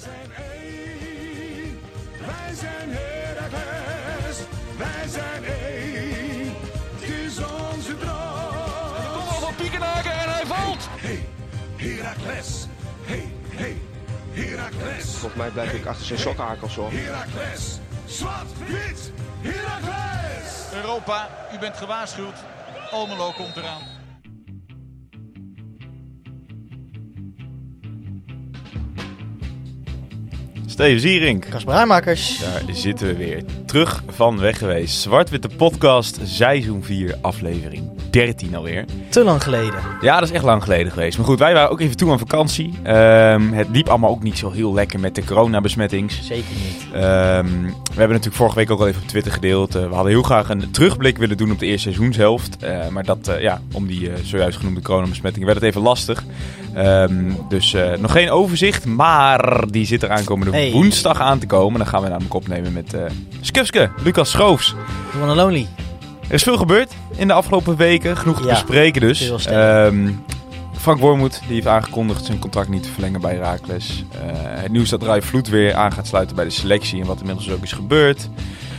zijn één. Wij zijn Heracles. Wij zijn één. Het is onze droom. Kom op van Piekenhaken en hij valt. Hey, Heracles. Hey, hey, Heracles. Volgens mij blijf ik achter zijn sokkenhakels hoor. Heracles. Zwart, wit, Heracles. Europa, u bent gewaarschuwd. Almelo komt eraan. Steven Zierink. Rijmakers. Daar zitten we weer. Terug van weg geweest. Zwart-Witte podcast, seizoen 4, aflevering 13 alweer. Te lang geleden. Ja, dat is echt lang geleden geweest. Maar goed, wij waren ook even toe aan vakantie. Ehm, het liep allemaal ook niet zo heel lekker met de coronabesmettings. Zeker niet. Ehm, we hebben natuurlijk vorige week ook al even op Twitter gedeeld. Eh, we hadden heel graag een terugblik willen doen op de eerste seizoenshelft. Eh, maar dat, eh, ja, om die zojuist genoemde coronabesmetting werd het even lastig. Ehm, dus nog geen overzicht, maar die zit er aankomende Hey. woensdag aan te komen. Dan gaan we namelijk opnemen met eh Skufske, Lucas Schroofs. The one and only. Er is veel gebeurd in de afgelopen weken. Genoeg te Ja, bespreken dus. Ehm, Frank Wormoed die heeft aangekondigd zijn contract niet te verlengen bij Herakles. het nieuws dat Rai Vloed weer aan gaat sluiten bij de selectie en wat inmiddels ook is gebeurd.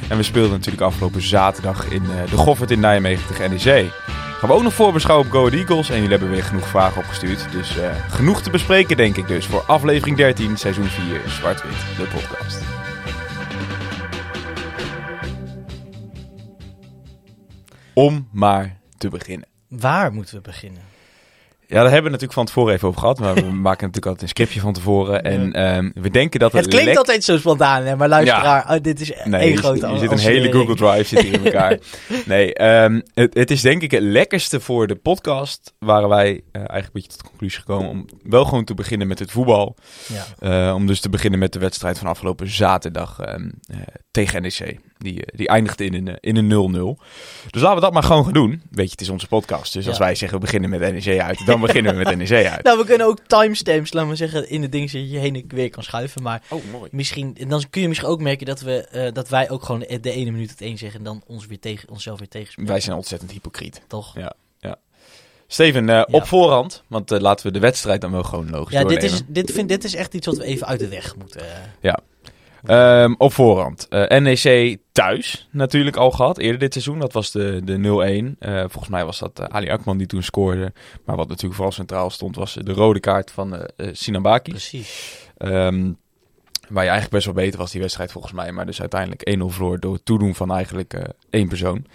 En we speelden natuurlijk afgelopen zaterdag in eh, de Goffert in Nijmegen tegen NEC. Gaan we ook nog voorbeschouwen op Go Ahead Eagles. En jullie hebben weer genoeg vragen opgestuurd. Dus eh, genoeg te bespreken denk ik dus voor aflevering 13, seizoen 4, Zwart-Wit, de podcast. Om maar te beginnen. Waar moeten we beginnen? Ja, daar hebben we natuurlijk van tevoren even over gehad. Maar we maken natuurlijk altijd een scriptje van tevoren. En ehm, we denken dat het, Het klinkt altijd zo spontaan, hè? maar luisteraar, oh, dit is Nee, één grote je zit een hele Google Drive zit hier in elkaar. nee, ehm, het, het is denk ik het lekkerste voor de podcast. Waren wij eh, eigenlijk een beetje tot de conclusie gekomen om wel gewoon te beginnen met het voetbal. Ja. Eh, om dus te beginnen met de wedstrijd van afgelopen zaterdag ehm, eh, tegen NEC. Die, eh, die eindigde in een, eh, in een 0-0. Dus laten we dat maar gewoon gaan doen. Weet je, het is onze podcast. Dus als wij zeggen we beginnen met NEC uit, dan beginnen we met NEC uit. Nou, we kunnen ook timestamps, laten we zeggen, in het ding dat je heen en weer kan schuiven. Maar Oh, mooi. misschien, en dan kun je misschien ook merken dat, we, eh, dat wij ook gewoon de ene minuut het één zeggen en dan ons weer tegen, onszelf weer tegenspreken. Wij zijn ontzettend hypocriet. Toch? Ja. Steven, op voorhand, want laten we de wedstrijd dan wel gewoon logisch Ja, dit is, dit, vind, dit is echt iets wat we even uit de weg moeten. Ja. Ehm, op voorhand. Eh, NEC thuis natuurlijk al gehad, eerder dit seizoen. Dat was de, de 0-1. Eh, volgens mij was dat eh, Ali Akman die toen scoorde. Maar wat natuurlijk vooral centraal stond, was de rode kaart van Sinambaki. Precies. Ehm, waar je eigenlijk best wel beter was die wedstrijd volgens mij. Maar dus uiteindelijk 1-0 verloor door het toedoen van eigenlijk één persoon.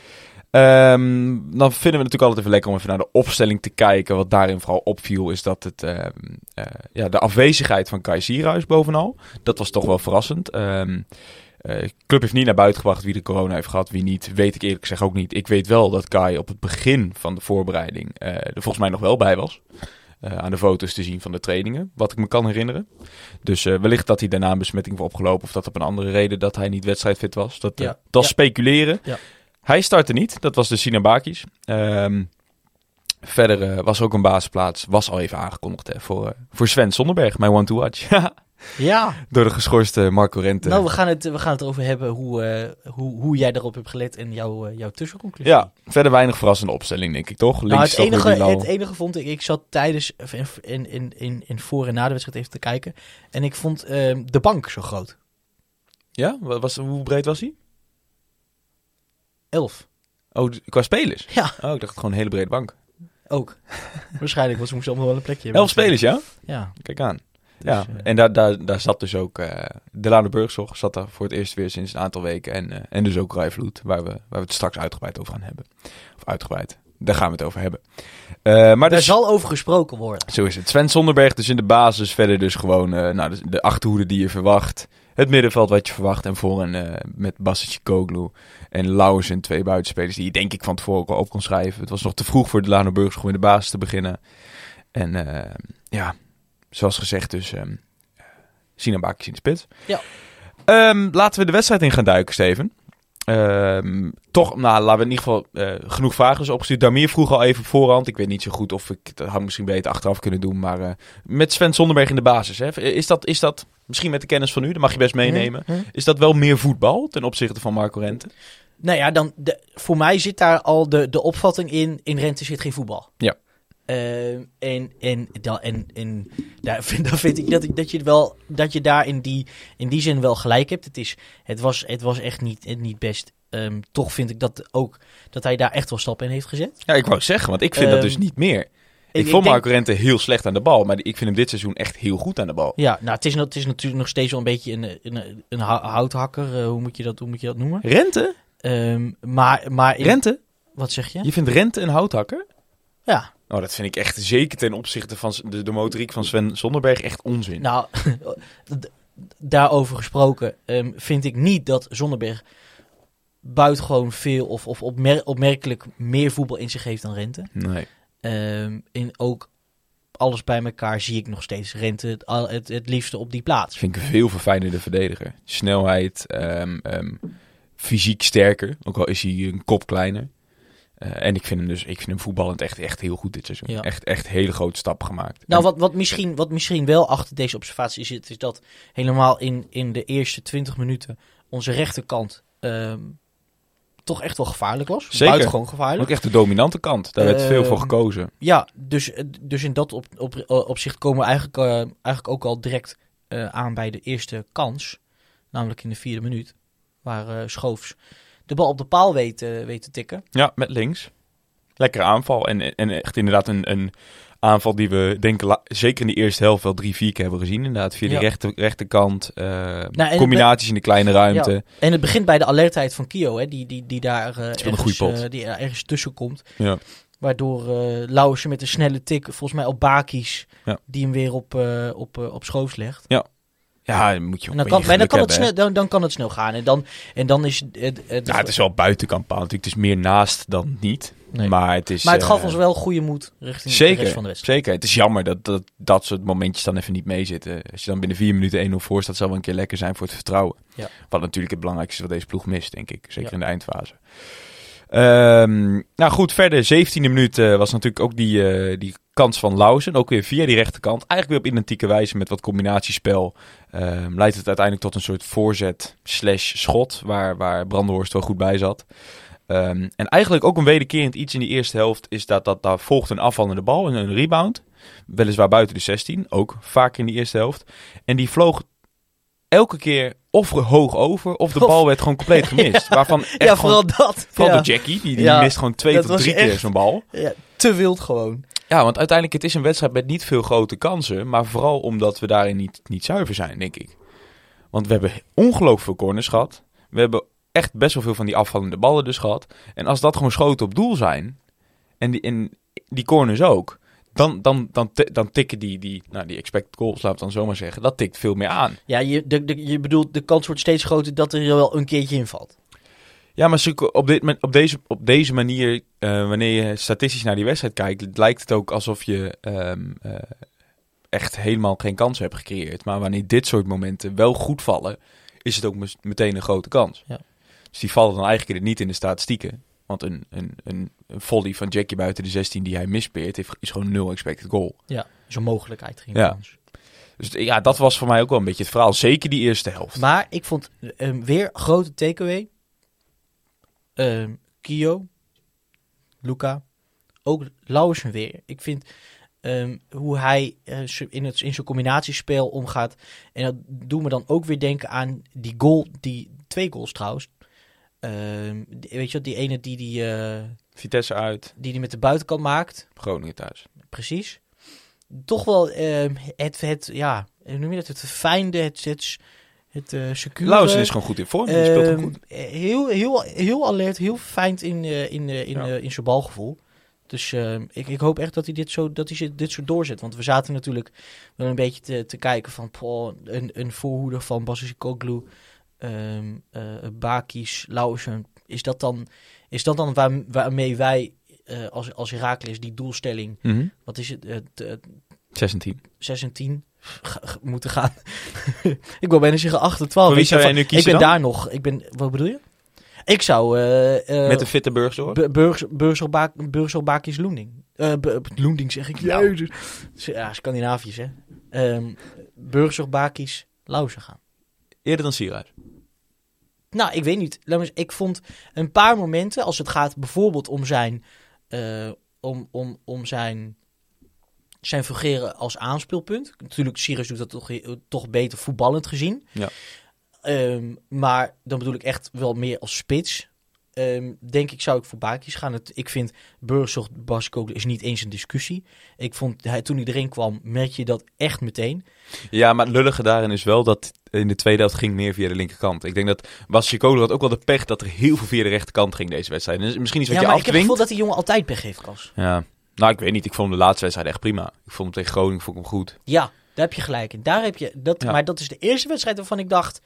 Ehm, dan vinden we het natuurlijk altijd even lekker om even naar de opstelling te kijken. Wat daarin vooral opviel is dat het, ehm, eh, ja, de afwezigheid van Kai Sierhuis bovenal. Dat was toch wel verrassend. De club heeft niet naar buiten gebracht wie de corona heeft gehad, wie niet. Weet ik eerlijk gezegd ook niet. Ik weet wel dat Kai op het begin van de voorbereiding eh, er volgens mij nog wel bij was. Aan de foto's te zien van de trainingen, wat ik me kan herinneren. Dus eh, wellicht dat hij daarna een besmetting voor opgelopen of dat op een andere reden dat hij niet wedstrijdfit was. Dat, Ja. dat Ja. speculeren. Ja. Hij startte niet, dat was de Sinabakis. Ehm verder eh, was ook een basisplaats, was al even aangekondigd hè, voor, eh, voor Sven Sonderberg, mijn one to watch. Ja, Door de geschorste Marco Rente. nou, we gaan, het, we gaan het erover hebben hoe, eh, hoe, hoe jij daarop hebt gelet en jouw, jouw tussenconclusie. ja, verder weinig verrassende opstelling denk ik toch? Nou, het, enige, het enige vond ik, ik zat tijdens, in, in, in, in, voor en na de wedstrijd even te kijken. En ik vond ehm, de bank zo groot. Ja, was, hoe breed was hij? Elf. Oh, qua spelers? Ja, Oh, ik dacht gewoon een hele brede bank. ook. Waarschijnlijk, want ze moesten allemaal wel een plekje hebben. Elf spelers, ja? Ja. Kijk aan. Dus, ja, eh, en daar, daar, daar zat dus ook eh Delano Burgzorg zat daar voor het eerst weer sinds een aantal weken. En, eh, en dus ook Rijvloed, waar we, waar we het straks uitgebreid over gaan hebben. Of uitgebreid, daar gaan we het over hebben. Maar daar dus, zal over gesproken worden. zo is het. Sven Sonderberg dus in de basis. Verder dus gewoon nou, de, de achterhoede die je verwacht. Het middenveld wat je verwacht. En voor en eh, met Bassetje Koglu en Lauwers twee buitenspelers die je denk ik van tevoren ook al op kon schrijven. Het was nog te vroeg voor Delano Burgzorg om in de basis te beginnen. En eh, ja, zoals gezegd dus ehm Sina Bakis in de spits. Ja. Ehm, laten we de wedstrijd in gaan duiken, Steven. Ehm, toch, nou, laten we in ieder geval eh, genoeg vragen is opgestuurd. Damir vroeg al even op voorhand. Ik weet niet zo goed of ik het had misschien beter achteraf kunnen doen. Maar met Sven Sonderberg in de basis. Hè? Is, dat, is dat, misschien met de kennis van u, dat mag je best meenemen. Hm, hm. Is dat wel meer voetbal ten opzichte van Marco Rente? Nou ja, dan de, voor mij zit daar al de, de opvatting in, in Rente zit geen voetbal. Ja. Ehm, en en, dan, en, en daar vind, ik dat, dat, je, wel, dat je daar in die, in die zin wel gelijk hebt. Het, is, het, was, het was echt niet, niet best. Ehm, toch vind ik dat ook dat hij daar echt wel stappen in heeft gezet. Ja, ik wou zeggen, want ik vind dat dus Ehm, niet meer. Ik, ik vond denk- Marco Rente heel slecht aan de bal, maar ik vind hem dit seizoen echt heel goed aan de bal. Ja, nou, het is, het is natuurlijk nog steeds wel een beetje een, een, een hou- houthakker. eh, hoe, moet je dat, hoe moet je dat noemen? Rente? Ehm, maar, maar in- Rente? wat zeg je? Je vindt Rente een houthakker? Ja, Oh, dat vind ik echt zeker ten opzichte van de, de motoriek van Sven Zonderberg echt onzin. nou, daarover gesproken ehm, vind ik niet dat Zonderberg buitengewoon veel of, of opmer- opmerkelijk meer voetbal in zich heeft dan Rente. Nee. Ehm en ook alles bij elkaar zie ik nog steeds Rente het, het, het liefste op die plaats. Vind ik een veel verfijnende verdediger. Snelheid, ehm, ehm, fysiek sterker. Ook al is hij een kop kleiner. Eh, en ik vind hem dus, ik vind hem voetballend echt, echt heel goed dit seizoen. Ja. Echt, echt hele grote stappen gemaakt. Nou, wat, wat, misschien, wat misschien wel achter deze observatie zit, is dat helemaal in, in de eerste 20 minuten onze rechterkant toch echt wel gevaarlijk was. Zeker. Buitengewoon gevaarlijk. ook echt de dominante kant. Daar werd veel voor Ehm, gekozen. Ja, dus, eh, dus in dat op, op, eh, opzicht komen we eigenlijk, eh, eigenlijk ook al direct aan bij de eerste kans. Namelijk in de vierde minuut. Waar Schoofs de bal op de paal weet, weet te tikken. Ja, met links. Lekkere aanval. En, en echt inderdaad een, een aanval die we denken zeker in de eerste helft wel drie, vier keer hebben gezien. Inderdaad, via Ja. de rechter, rechterkant. Nou, en combinaties in de kleine ruimte. Ja. En het begint bij de alertheid van Kio, hè, die, die, die daar een ergens, eh, die er ergens tussen komt. Ja. Waardoor Lauwersen met een snelle tik, volgens mij op Bakies, Ja. die hem weer op, op, op schoofs legt. Ja, dan moet je ook En dan kan, maar dan, kan het snel, dan, dan kan het snel gaan. En dan, en dan is het... het, Ja, het is wel buitenkant paal natuurlijk. Het is meer naast dan niet. Nee. Maar het is... Maar het gaf eh, ons wel goede moed richting de rest van de wedstrijd. zeker. Het is jammer dat, dat dat soort momentjes dan even niet meezitten. Als je dan binnen vier minuten 1-0 voor staat, zal wel een keer lekker zijn voor het vertrouwen. Ja. Wat natuurlijk het belangrijkste is wat deze ploeg mist, denk ik. Zeker Ja. in de eindfase. Ehm, nou goed, verder 17e minuut eh, was natuurlijk ook die, eh, die kans van Lauzen. Ook weer via die rechterkant. Eigenlijk weer op identieke wijze met wat combinatiespel. Ehm, leidt het uiteindelijk tot een soort voorzet slash schot. Waar, waar Brandenhorst wel goed bij zat. Ehm, en eigenlijk ook een wederkerend iets in die eerste helft is dat, dat daar volgt een afvallende bal en een rebound. Weliswaar buiten de 16, ook vaak in die eerste helft. En die vloog elke keer of hoog over of de Of- bal werd gewoon compleet gemist. Waarvan echt Ja, gewoon- vooral dat. Vooral ja. door Jackie, die, die Ja, mist gewoon twee tot drie keer zo'n bal. Ja, te wild gewoon. Ja, want uiteindelijk het is een wedstrijd met niet veel grote kansen. Maar vooral omdat we daarin niet, niet zuiver zijn, denk ik. Want we hebben ongelooflijk veel corners gehad. We hebben echt best wel veel van die afvallende ballen dus gehad. En als dat gewoon schoten op doel zijn, en die, en die corners ook, dan, dan, dan, dan tikken die, die, nou, die expected goals, we het dan zomaar zeggen, dat tikt veel meer aan. Ja, je, de, de, je bedoelt, de kans wordt steeds groter dat er wel een keertje invalt. Ja, maar op, dit, op, deze, op deze manier, eh, wanneer je statistisch naar die wedstrijd kijkt, lijkt het ook alsof je ehm, eh, echt helemaal geen kans hebt gecreëerd. Maar wanneer dit soort momenten wel goed vallen, is het ook meteen een grote kans. Ja. Dus die vallen dan eigenlijk niet in de statistieken. Want een, een, een, een volley van Jackie buiten de 16 die hij mispeert, heeft, is gewoon nul expected goal. Ja, zo'n mogelijkheid. Geen Ja. Dus ja, dat was voor mij ook wel een beetje het verhaal. Zeker die eerste helft. Maar ik vond eh, weer grote takeaway. Ehm Kio, Luca, ook Lauwersen weer. Ik vind ehm, hoe hij eh, in, het, in zijn combinatiespel omgaat. En dat doet me dan ook weer denken aan die goal, die twee goals trouwens. Ehm, weet je wat, die ene die die, eh, Vitesse uit, die die met de buitenkant maakt. Groningen thuis. Precies. Toch wel ehm, het, het, ja, hoe noem je dat? Het verfijnde, het, het, het eh secure. Is gewoon goed in vorm. Die speelt Ehm, goed. Heel, heel, heel alert, heel fijn in, eh, in, in, Ja. in zijn balgevoel. Dus ik, ik hoop echt dat hij dit zo, dat hij dit zo doorzet. Want we zaten natuurlijk wel een beetje te, te kijken van poh, een, een voorhoeder van Basicoglu, ehm eh Bakis, Lauwersen. Is dat dan, is dat dan waar, waarmee wij eh, als, als Herakles die doelstelling, Mhm. wat is het, t- eh, 16. 6 en 10 g- g- moeten gaan. ik wil bijna zeggen 8 en 12. Voor wie Weet je zou jij nu kiezen Ik ben dan? daar nog. Ik ben, wat bedoel je? Ik zou... eh Met de fitte burgzorg. Bu- Burgs- Burgselbaak- Burgselbaakjes Loending. Loending zeg ik. Jezus. Ja, Scandinaviërs hè. Um, Burgselbaakjes Lauzen gaan. Eerder dan Sierhuis. Nou, ik weet niet. Laat eens- ik vond een paar momenten, als het gaat bijvoorbeeld om zijn, eh, om, om, om zijn zijn fungeren als aanspeelpunt. Natuurlijk, Sirius doet dat toch, toch beter voetballend gezien. Ja. Ehm, maar dan bedoel ik echt wel meer als spits. Ehm, denk ik zou ik voor Bakis gaan. Het, ik vind Burgzorg Baskoglu is niet eens een discussie. Ik vond hij, toen hij erin kwam, merk je dat echt meteen. Ja, maar het lullige daarin is wel dat in de tweede helft ging meer via de linkerkant. Ik denk dat Basikolo had ook wel de pech dat er heel veel via de rechterkant ging deze wedstrijd. Is misschien iets wat ja, je maar ik heb het gevoel dat die jongen altijd pech heeft, Kas. Ja. Nou, ik weet niet. Ik vond de laatste wedstrijd echt prima. Ik vond hem tegen Groningen vond ik hem goed. Ja, daar heb je gelijk in. Daar heb je, dat, Ja. Maar dat is de eerste wedstrijd waarvan ik dacht...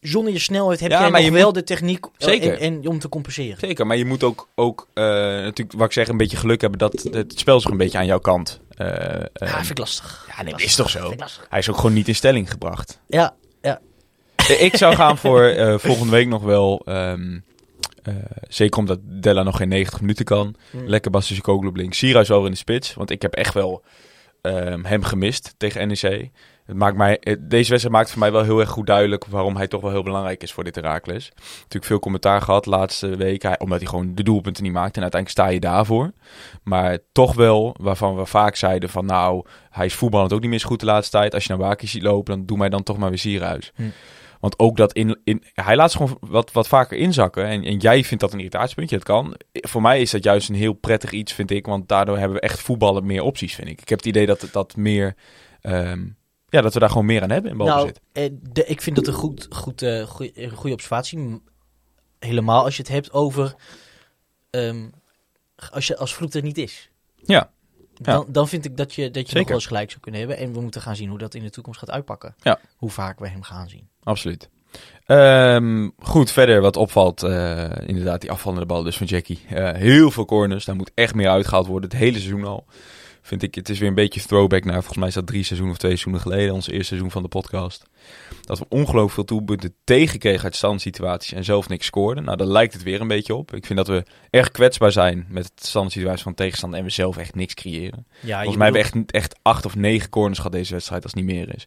Zonder je snelheid heb Ja, jij maar je wel moet- de techniek eh, Zeker. En, en om te compenseren. Zeker, maar je moet ook, ook eh, natuurlijk, wat ik zeg, een beetje geluk hebben dat het spel zich een beetje aan jouw kant. eh, eh, Ja, vind ik lastig. ja, nee, is toch zo. Hij is ook gewoon niet in stelling gebracht. Ja, ja. Eh, ik zou gaan voor eh, volgende week nog wel. ehm, eh, zeker omdat Della nog geen 90 minuten kan. Mm. Lekker Bastische Kogel op links. Sierhuis wel in de spits. Want ik heb echt wel ehm, hem gemist tegen NEC. Het maakt mij, eh, deze wedstrijd maakt voor mij wel heel erg goed duidelijk waarom hij toch wel heel belangrijk is voor dit Herakles. Natuurlijk veel commentaar gehad de laatste week. Omdat hij gewoon de doelpunten niet maakt. En uiteindelijk sta je daarvoor. Maar toch wel, waarvan we vaak zeiden van nou, hij is voetballend ook niet meer goed de laatste tijd. Als je naar Waki ziet lopen, dan doe mij dan toch maar weer Sierhuis. Hm. Want ook dat in, in hij laat ze gewoon wat, wat vaker inzakken. En, en jij vindt dat een irritatiepuntje. Dat kan. Voor mij is dat juist een heel prettig iets, vind ik. Want daardoor hebben we echt voetballen meer opties, vind ik. Ik heb het idee dat dat meer. ehm, ja, dat we daar gewoon meer aan hebben in Nou, balbezit. eh, de, ik vind dat een, goed, goed, eh, een goede observatie. Helemaal als je het hebt over... ehm, als, je, als er niet is. Ja. Ja. Dan, dan vind ik dat je, dat je nog wel eens gelijk zou kunnen hebben. En we moeten gaan zien hoe dat in de toekomst gaat uitpakken. Ja. Hoe vaak we hem gaan zien. Absoluut. Ehm, goed, verder wat opvalt. eh, inderdaad, die afvallende bal dus van Jackie. Eh, heel veel corners. Daar moet echt meer uitgehaald worden. Het hele seizoen al. Vind ik, het is weer een beetje throwback naar, volgens mij is dat drie seizoenen of twee seizoenen geleden, ons eerste seizoen van de podcast. Dat we ongelooflijk veel toepunten tegenkregen uit standsituaties en zelf niks scoorden. Nou, daar lijkt het weer een beetje op. Ik vind dat we erg kwetsbaar zijn met de standsituaties van tegenstander en we zelf echt niks creëren. Ja, Volgens mij hebben we echt, echt acht of negen corners gehad deze wedstrijd, als het niet meer is.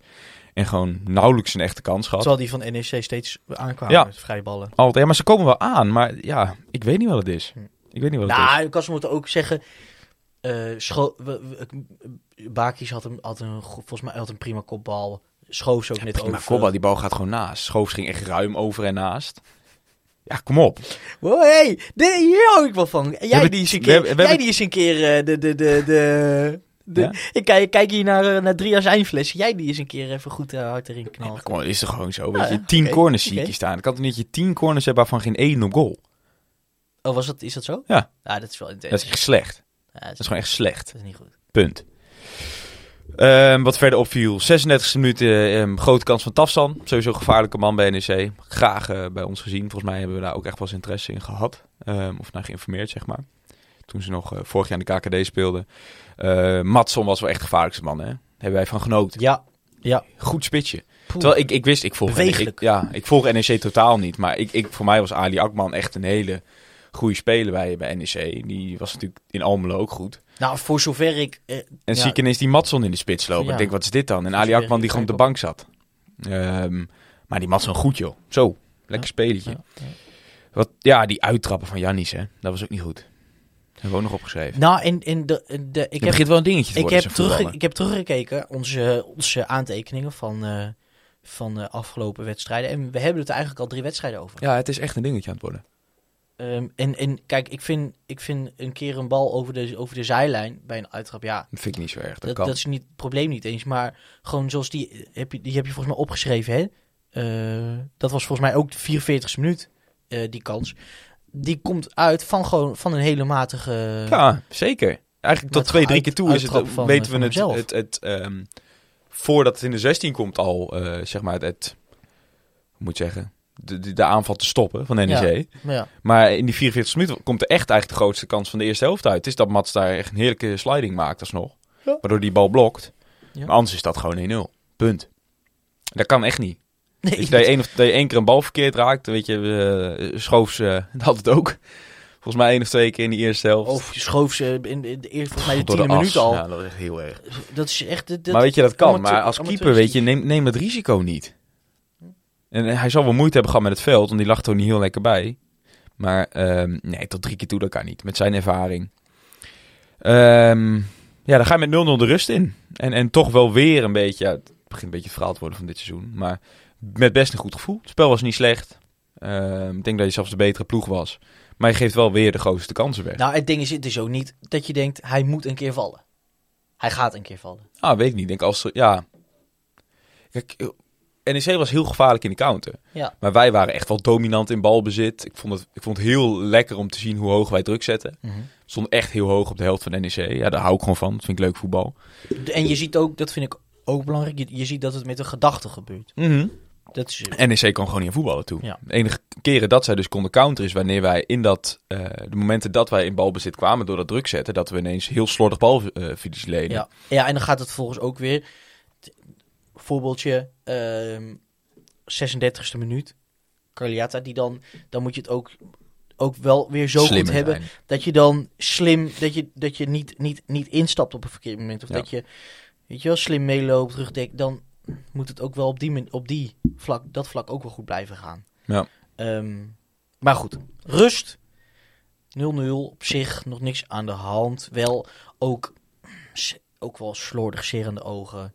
En gewoon nauwelijks een echte kans gehad. Terwijl die van NEC steeds aankwamen Ja. met vrije ballen. Altijd, ja, maar ze komen wel aan. Maar ja, ik weet niet wat het is. Hm. Ik weet niet wat het is. Nou, ik kan moeten ook zeggen... eh scho- we- we- Bakis had, een, had een, volgens mij had een prima kopbal. Schoof ze ook net Prima over. kopbal, die bal gaat gewoon naast. Schoofs ging echt ruim over en naast. Ja, kom op. Wow, hey, dit, hier hou ik wel van. Jij hebben- die eens een keer, hebben- jij hebben- die eens een keer eh, de, de, de, de, de Ja? ik kijk, kijk hier naar, eh, naar drie eindfles. Jij die eens een keer even goed eh, hard erin knalt. kom is er gewoon zo. Weet Ja, je, tien oké, corners zie ik oké. hier staan. Ik kan toch niet je tien corners hebt waarvan geen één op goal. Oh, was dat, is dat zo? Ja. Ja, dat is wel intens. Dat is echt slecht. Dat, Dat is, gewoon echt slecht. dat is niet goed. Punt. Ehm, wat verder opviel, 36e minuten, ehm, grote kans van Tafsan. Sowieso gevaarlijke man bij NEC. Graag eh, bij ons gezien. Volgens mij hebben we daar ook echt wel eens interesse in gehad. Ehm, of naar geïnformeerd, zeg maar. Toen ze nog eh, vorig jaar in de KKD speelden. Eh Matson was wel echt de gevaarlijkste man, hè? Daar hebben wij van genoten. Ja, ja. Goed spitje. Poeh. Terwijl ik, ik wist, ik volg, Bewegelijk. ik, ja, ik volg NEC totaal niet. Maar ik, ik, voor mij was Ali Akman echt een hele goede speler bij, bij NEC. Die was natuurlijk in Almelo ook goed. Nou, voor zover ik... eh, En ja, zie ik ineens die Matson in de spits lopen. Ja. Ik denk, wat is dit dan? En Ali is Akman die gewoon op de bank zat. Ehm, maar die Matson goed, joh. Zo, lekker spelletje. Wat, ja, die uittrappen van Jannis, hè. Dat was ook niet goed. Hebben we ook nog opgeschreven. Nou, en, en de, de, ik heb begint wel een dingetje te Ik worden, heb, terug, ik heb teruggekeken, onze, onze aantekeningen van, eh, van de afgelopen wedstrijden. En we hebben het eigenlijk al drie wedstrijden over. Ja, het is echt een dingetje aan het worden. Ehm, en, en kijk, ik vind, ik vind een keer een bal over de, over de zijlijn bij een uittrap, ja, Dat vind ik niet zo erg. Dat, dat, kan. dat is niet, het probleem niet eens. Maar gewoon zoals die, heb je, die heb je volgens mij opgeschreven, hè? Eh, dat was volgens mij ook de 44ste minuut, eh, die kans. Die komt uit van gewoon van een hele matige... Ja, zeker. Eigenlijk tot twee, drie keer toe is het, van- weten we het, het, het ehm, voordat het in de 16 komt al, eh, zeg maar, het, het moet zeggen, de, de, de aanval te stoppen van NEC. Maar ja, Maar in die 44 minuten komt er echt eigenlijk de grootste kans van de eerste helft uit. Het is dat Mats daar echt een heerlijke sliding maakt alsnog. Ja. Waardoor die bal blokt. Ja. Maar anders is dat gewoon 1-0. Punt. Dat kan echt niet. nee, Dus dat je één of dat je één keer een bal verkeerd raakt, weet je, Schoofs eh, dat had het ook. Volgens mij één of twee keer in die eerste helft. Of je schoof ze in de, de eerste, volgens mij de tiende minuut al. Ja, dat is echt heel erg. Dat is echt... Dat, maar weet je, dat kan. Maar als keeper, weet je, neem, neem het risico niet. En hij zal wel moeite hebben gehad met het veld, want die lag er niet heel lekker bij. Maar ehm, nee, tot drie keer toe, dat kan niet. Met zijn ervaring. Ehm, ja, dan ga je met 0-0 de rust in. En, en toch wel weer een beetje, ja, het begint een beetje het verhaal te worden van dit seizoen. Maar met best een goed gevoel. Het spel was niet slecht. Ehm, ik denk dat je zelfs de betere ploeg was. Maar je geeft wel weer de grootste kansen weg. Nou, het ding is, het is ook niet dat je denkt, hij moet een keer vallen. Hij gaat een keer vallen. Ah, weet ik niet. Ik denk als ja. Kijk, NEC was heel gevaarlijk in de counter. Ja. Maar wij waren echt wel dominant in balbezit. Ik vond het, ik vond het heel lekker om te zien hoe hoog wij druk zetten. We stonden echt heel hoog op de helft van NEC. Ja, daar hou ik gewoon van. Dat vind ik leuk voetbal. En je ziet ook, dat vind ik ook belangrijk, je, je ziet dat het met een gedachte gebeurt. Dat is, NEC kwam gewoon niet aan voetballen toe. Ja. De enige keren dat zij dus konden counteren is wanneer wij in dat... eh, de momenten dat wij in balbezit kwamen door dat druk zetten... dat we ineens heel slordig balverlies leden. ja. ja, en dan gaat het volgens ook weer, voorbeeldje, ehm 36e minuut, Carliata, die dan, dan moet je het ook, ook wel weer zo Slimmer goed hebben, zijn. dat je dan slim, dat je, dat je niet, niet, niet instapt op een verkeerd moment. Of Ja. dat je, weet je wel, slim meeloopt, terugdekt. Dan moet het ook wel op die, op die vlak, dat vlak ook wel goed blijven gaan. Ja. Ehm, maar goed, rust. 0-0 op zich, nog niks aan de hand. Wel ook, ook wel slordig, zeer aan de ogen.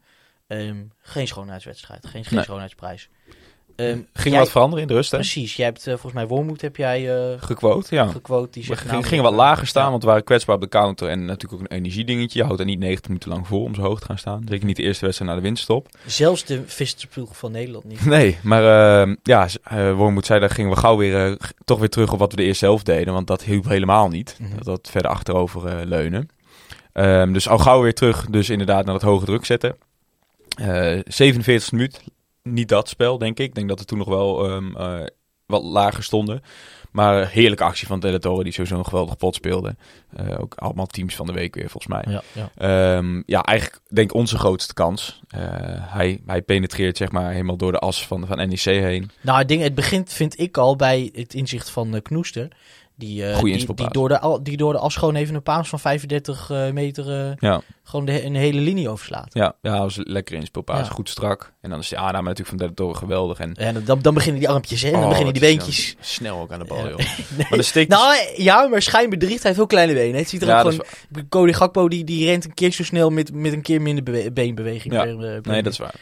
Ehm, geen schoonheidswedstrijd, geen, geen Nee. schoonheidsprijs. Ehm, Ging jij- wat veranderen in de rust, hè? Precies, jij hebt eh, volgens mij Wormoed heb jij eh Gequote, ja. gequote. Die We zegt gingen, namelijk, gingen wat lager staan, ja. want we waren kwetsbaar op de counter. En natuurlijk ook een energiedingetje. Je houdt er niet 90 minuten lang vol om zo hoog te gaan staan. Zeker niet de eerste wedstrijd na de winststop. Zelfs de vissersploeg van Nederland niet. Nee, maar eh, ja, uh, Wormoed zei, daar gingen we gauw weer, toch weer terug op wat we de eerste helft deden. Want dat hielp helemaal niet. Mhm. Dat, dat verder achterover leunen. Dus al gauw weer terug, dus inderdaad naar het hoge druk zetten. Eh 47 minuut, niet dat spel, denk ik. Ik denk dat we toen nog wel ehm, eh, wat lager stonden. Maar eh, heerlijke actie van Del Toro, die sowieso een geweldig pot speelde. Eh, ook allemaal teams van de week weer, volgens mij. Ja, ja. Ehm, ja, eigenlijk denk ik onze grootste kans. Eh, hij, hij penetreert zeg maar helemaal door de as van, van NEC heen. Nou, het, ding, het begint, vind ik al, bij het inzicht van eh, Knoester. Die, Goeie die, die, door de, al- die door de as gewoon even een paas van 35 eh, meter eh, Ja, gewoon de, een hele linie overslaat. ja, ja was lekker inspeelpaas. Ja. Goed strak. En dan is de aanname natuurlijk van Del Toro geweldig. En En dan, dan beginnen die armpjes? En dan Oh, beginnen die beentjes. Snel ook aan de bal, Ja. joh. Nee. Maar de steek... Nou, ja, maar schijnbedriegt. Hij heeft heel kleine benen. Het ziet er ja, ook dat is gewoon... Cody Gakpo, die, die rent een keer zo snel met, met een keer minder bewe- beenbeweging. Ja. per, per Nee, dat is waar.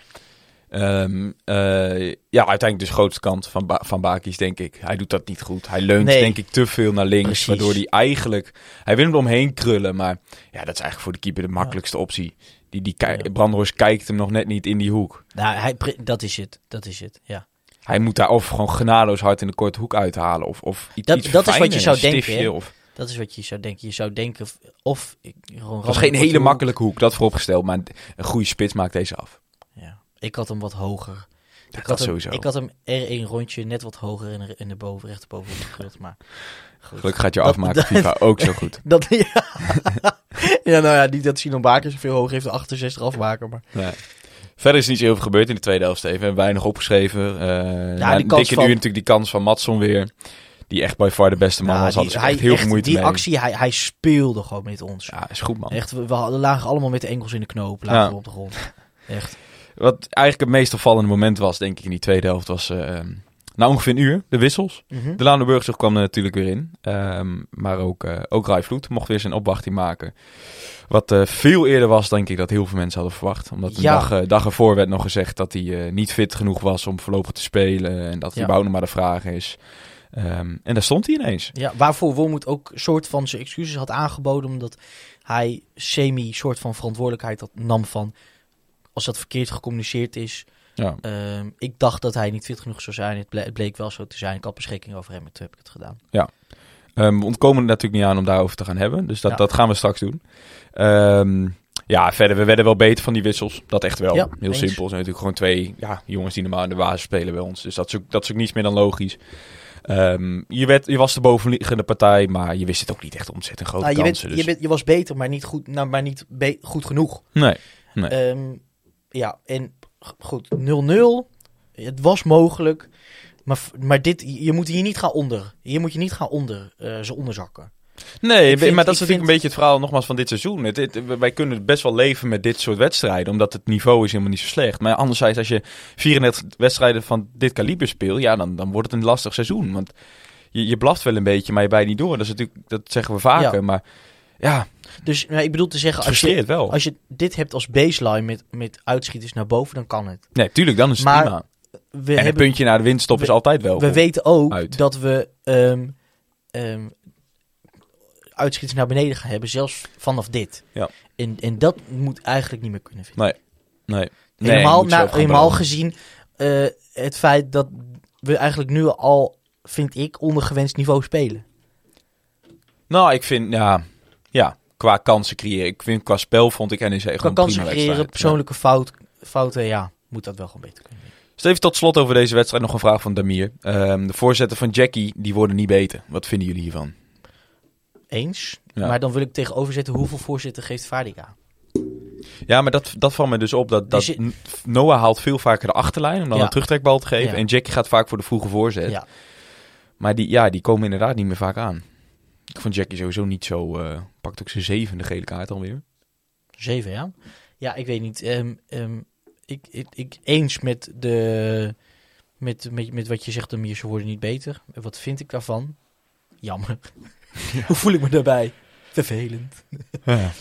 Ehm, eh, ja, uiteindelijk dus grootste kant van, ba van Bakis, denk ik. Hij doet dat niet goed. Hij leunt, Nee. denk ik, te veel naar links. Precies. Waardoor hij eigenlijk... Hij wil hem omheen krullen, maar ja, dat is eigenlijk voor de keeper de makkelijkste optie. Die, die ki-. Brandhorst kijkt hem nog net niet in die hoek. Nou, hij, dat is het. Dat is het, ja. Hij moet daar of gewoon genadeloos hard in de korte hoek uithalen. Of, of iets, Dat- iets dat is wat je zou denken? Of, Dat is wat je zou denken. Je zou denken, of- of... ik- Gewoon het was geen hele makkelijke hoek, dat vooropgesteld. Maar een goede spits maakt deze af. Ik had hem wat hoger. Ik, had hem, sowieso. ik had hem er een rondje net wat hoger in de, in de boven, rechterboven gekruld, maar goed. Gelukkig gaat je Dat- afmaken dat- FIFA ook zo goed. Dat, ja. ja, nou ja, niet dat Sinan Bakers veel hoger heeft, de 68 afmaken, maar... Nee. Verder is niet zo heel veel gebeurd in de tweede helft, Steven. Hebben weinig opgeschreven. Eh ja, die kans van- nu natuurlijk die kans van Matson weer. Die echt by far de beste man Ja, was. Echt hij- heel veel moeite Die mee. actie, hij, hij speelde gewoon met ons. Ja, is goed man. Echt, we, we hadden- lagen allemaal met de enkels in de knoop, lagen Ja. we op de grond. Echt. Wat eigenlijk het meest opvallende moment was, denk ik, in die tweede helft, was eh, na ongeveer een uur, de wissels. De Laan de Burgzorg kwam er natuurlijk weer in. Ehm, maar ook, eh ook mocht weer zijn opwachting maken. Wat eh, veel eerder was, denk ik, dat heel veel mensen hadden verwacht. Omdat een Ja. dag, dag ervoor werd nog gezegd dat hij niet fit genoeg was om voorlopig te spelen. En dat hij Ja. überhaupt nog maar de vraag is. Ehm, en daar stond hij ineens. Ja, waarvoor Wormoed ook soort van zijn excuses had aangeboden, omdat hij semi soort van verantwoordelijkheid had, nam van als dat verkeerd gecommuniceerd is. Ja. Ehm, ik dacht dat hij niet fit genoeg zou zijn. Het, ble- het bleek wel zo te zijn. Ik had beschikking over hem en toen heb ik het gedaan. Ehm, we ontkomen er natuurlijk niet aan om daarover te gaan hebben. Dus dat, Ja. dat gaan we straks doen. Ehm, ja, verder, we werden wel beter van die wissels. Dat echt wel. Ja, Heel eens. simpel. Er zijn natuurlijk gewoon twee ja, jongens die normaal in de basis spelen bij ons. Dus dat is ook, dat is ook niets meer dan logisch. Je, werd, je was de bovenliggende partij, maar je wist het ook niet echt ontzettend grote Nou, je, kansen. bent, dus... je, bent, je was beter, maar niet goed, nou, maar niet goed genoeg. Nee, Nee. Ja, en goed, 0-0. Het was mogelijk. Maar, maar dit, je moet hier niet gaan onder. Hier moet je niet gaan onder, eh ze onderzakken. Nee, Ik vind- maar dat is natuurlijk vind- een beetje het verhaal nogmaals van dit seizoen. Het, het- wij kunnen best wel leven met dit soort wedstrijden, omdat het niveau is helemaal niet zo slecht. Maar anderzijds, als je 34 wedstrijden van dit kaliber speelt, ja, dan, dan wordt het een lastig seizoen. Want je, je blaft wel een beetje, maar je bijt niet door. Dat, is natuurlijk, dat zeggen we vaker, Ja. maar Ja, Dus nou, ik bedoel te zeggen, als je, wel. als je dit hebt als baseline met, met uitschieters naar boven, dan kan het. Nee, tuurlijk, dan is het Maar prima. We, En een hebben, puntje naar de winststop is altijd wel. we weten ook uit. dat we ehm, ehm, uitschieters naar beneden gaan hebben, zelfs vanaf dit. Ja. En, en dat moet eigenlijk niet meer kunnen vinden. Nee. helemaal na, gaan helemaal bouwen. gezien eh, het feit dat we eigenlijk nu al, vind ik, onder gewenst niveau spelen. Nou, ik vind, ja, ja, qua kansen creëren. Ik vind qua spel vond ik NEC gewoon Qua een kansen prima creëren, persoonlijke fout, fouten, ja, moet dat wel gewoon beter kunnen. Dus even tot slot over deze wedstrijd nog een vraag van Damir. Ehm, de voorzetten van Jackie, die worden niet beter. Wat vinden jullie hiervan? Eens. Ja. Maar dan wil ik tegenover zetten hoeveel voorzitter geeft Vardiga. Ja, maar dat, dat valt me dus op. Dat, dat Dus je- N- Noah haalt veel vaker de achterlijn om dan Ja. een terugtrekbal te geven. Ja. En Jackie gaat vaak voor de vroege voorzet. Ja. Maar die, ja, die komen inderdaad niet meer vaak aan. Ik vond Jackie sowieso niet zo... eh pakt ook zijn zevende gele kaart alweer. Zeven, ja. Ja, ik weet niet. Ehm, ehm, ik, ik, ik eens met, de, met, met, met wat je zegt, de ze worden niet beter. Wat vind ik daarvan? Jammer. Hoe voel ik me daarbij? Vervelend.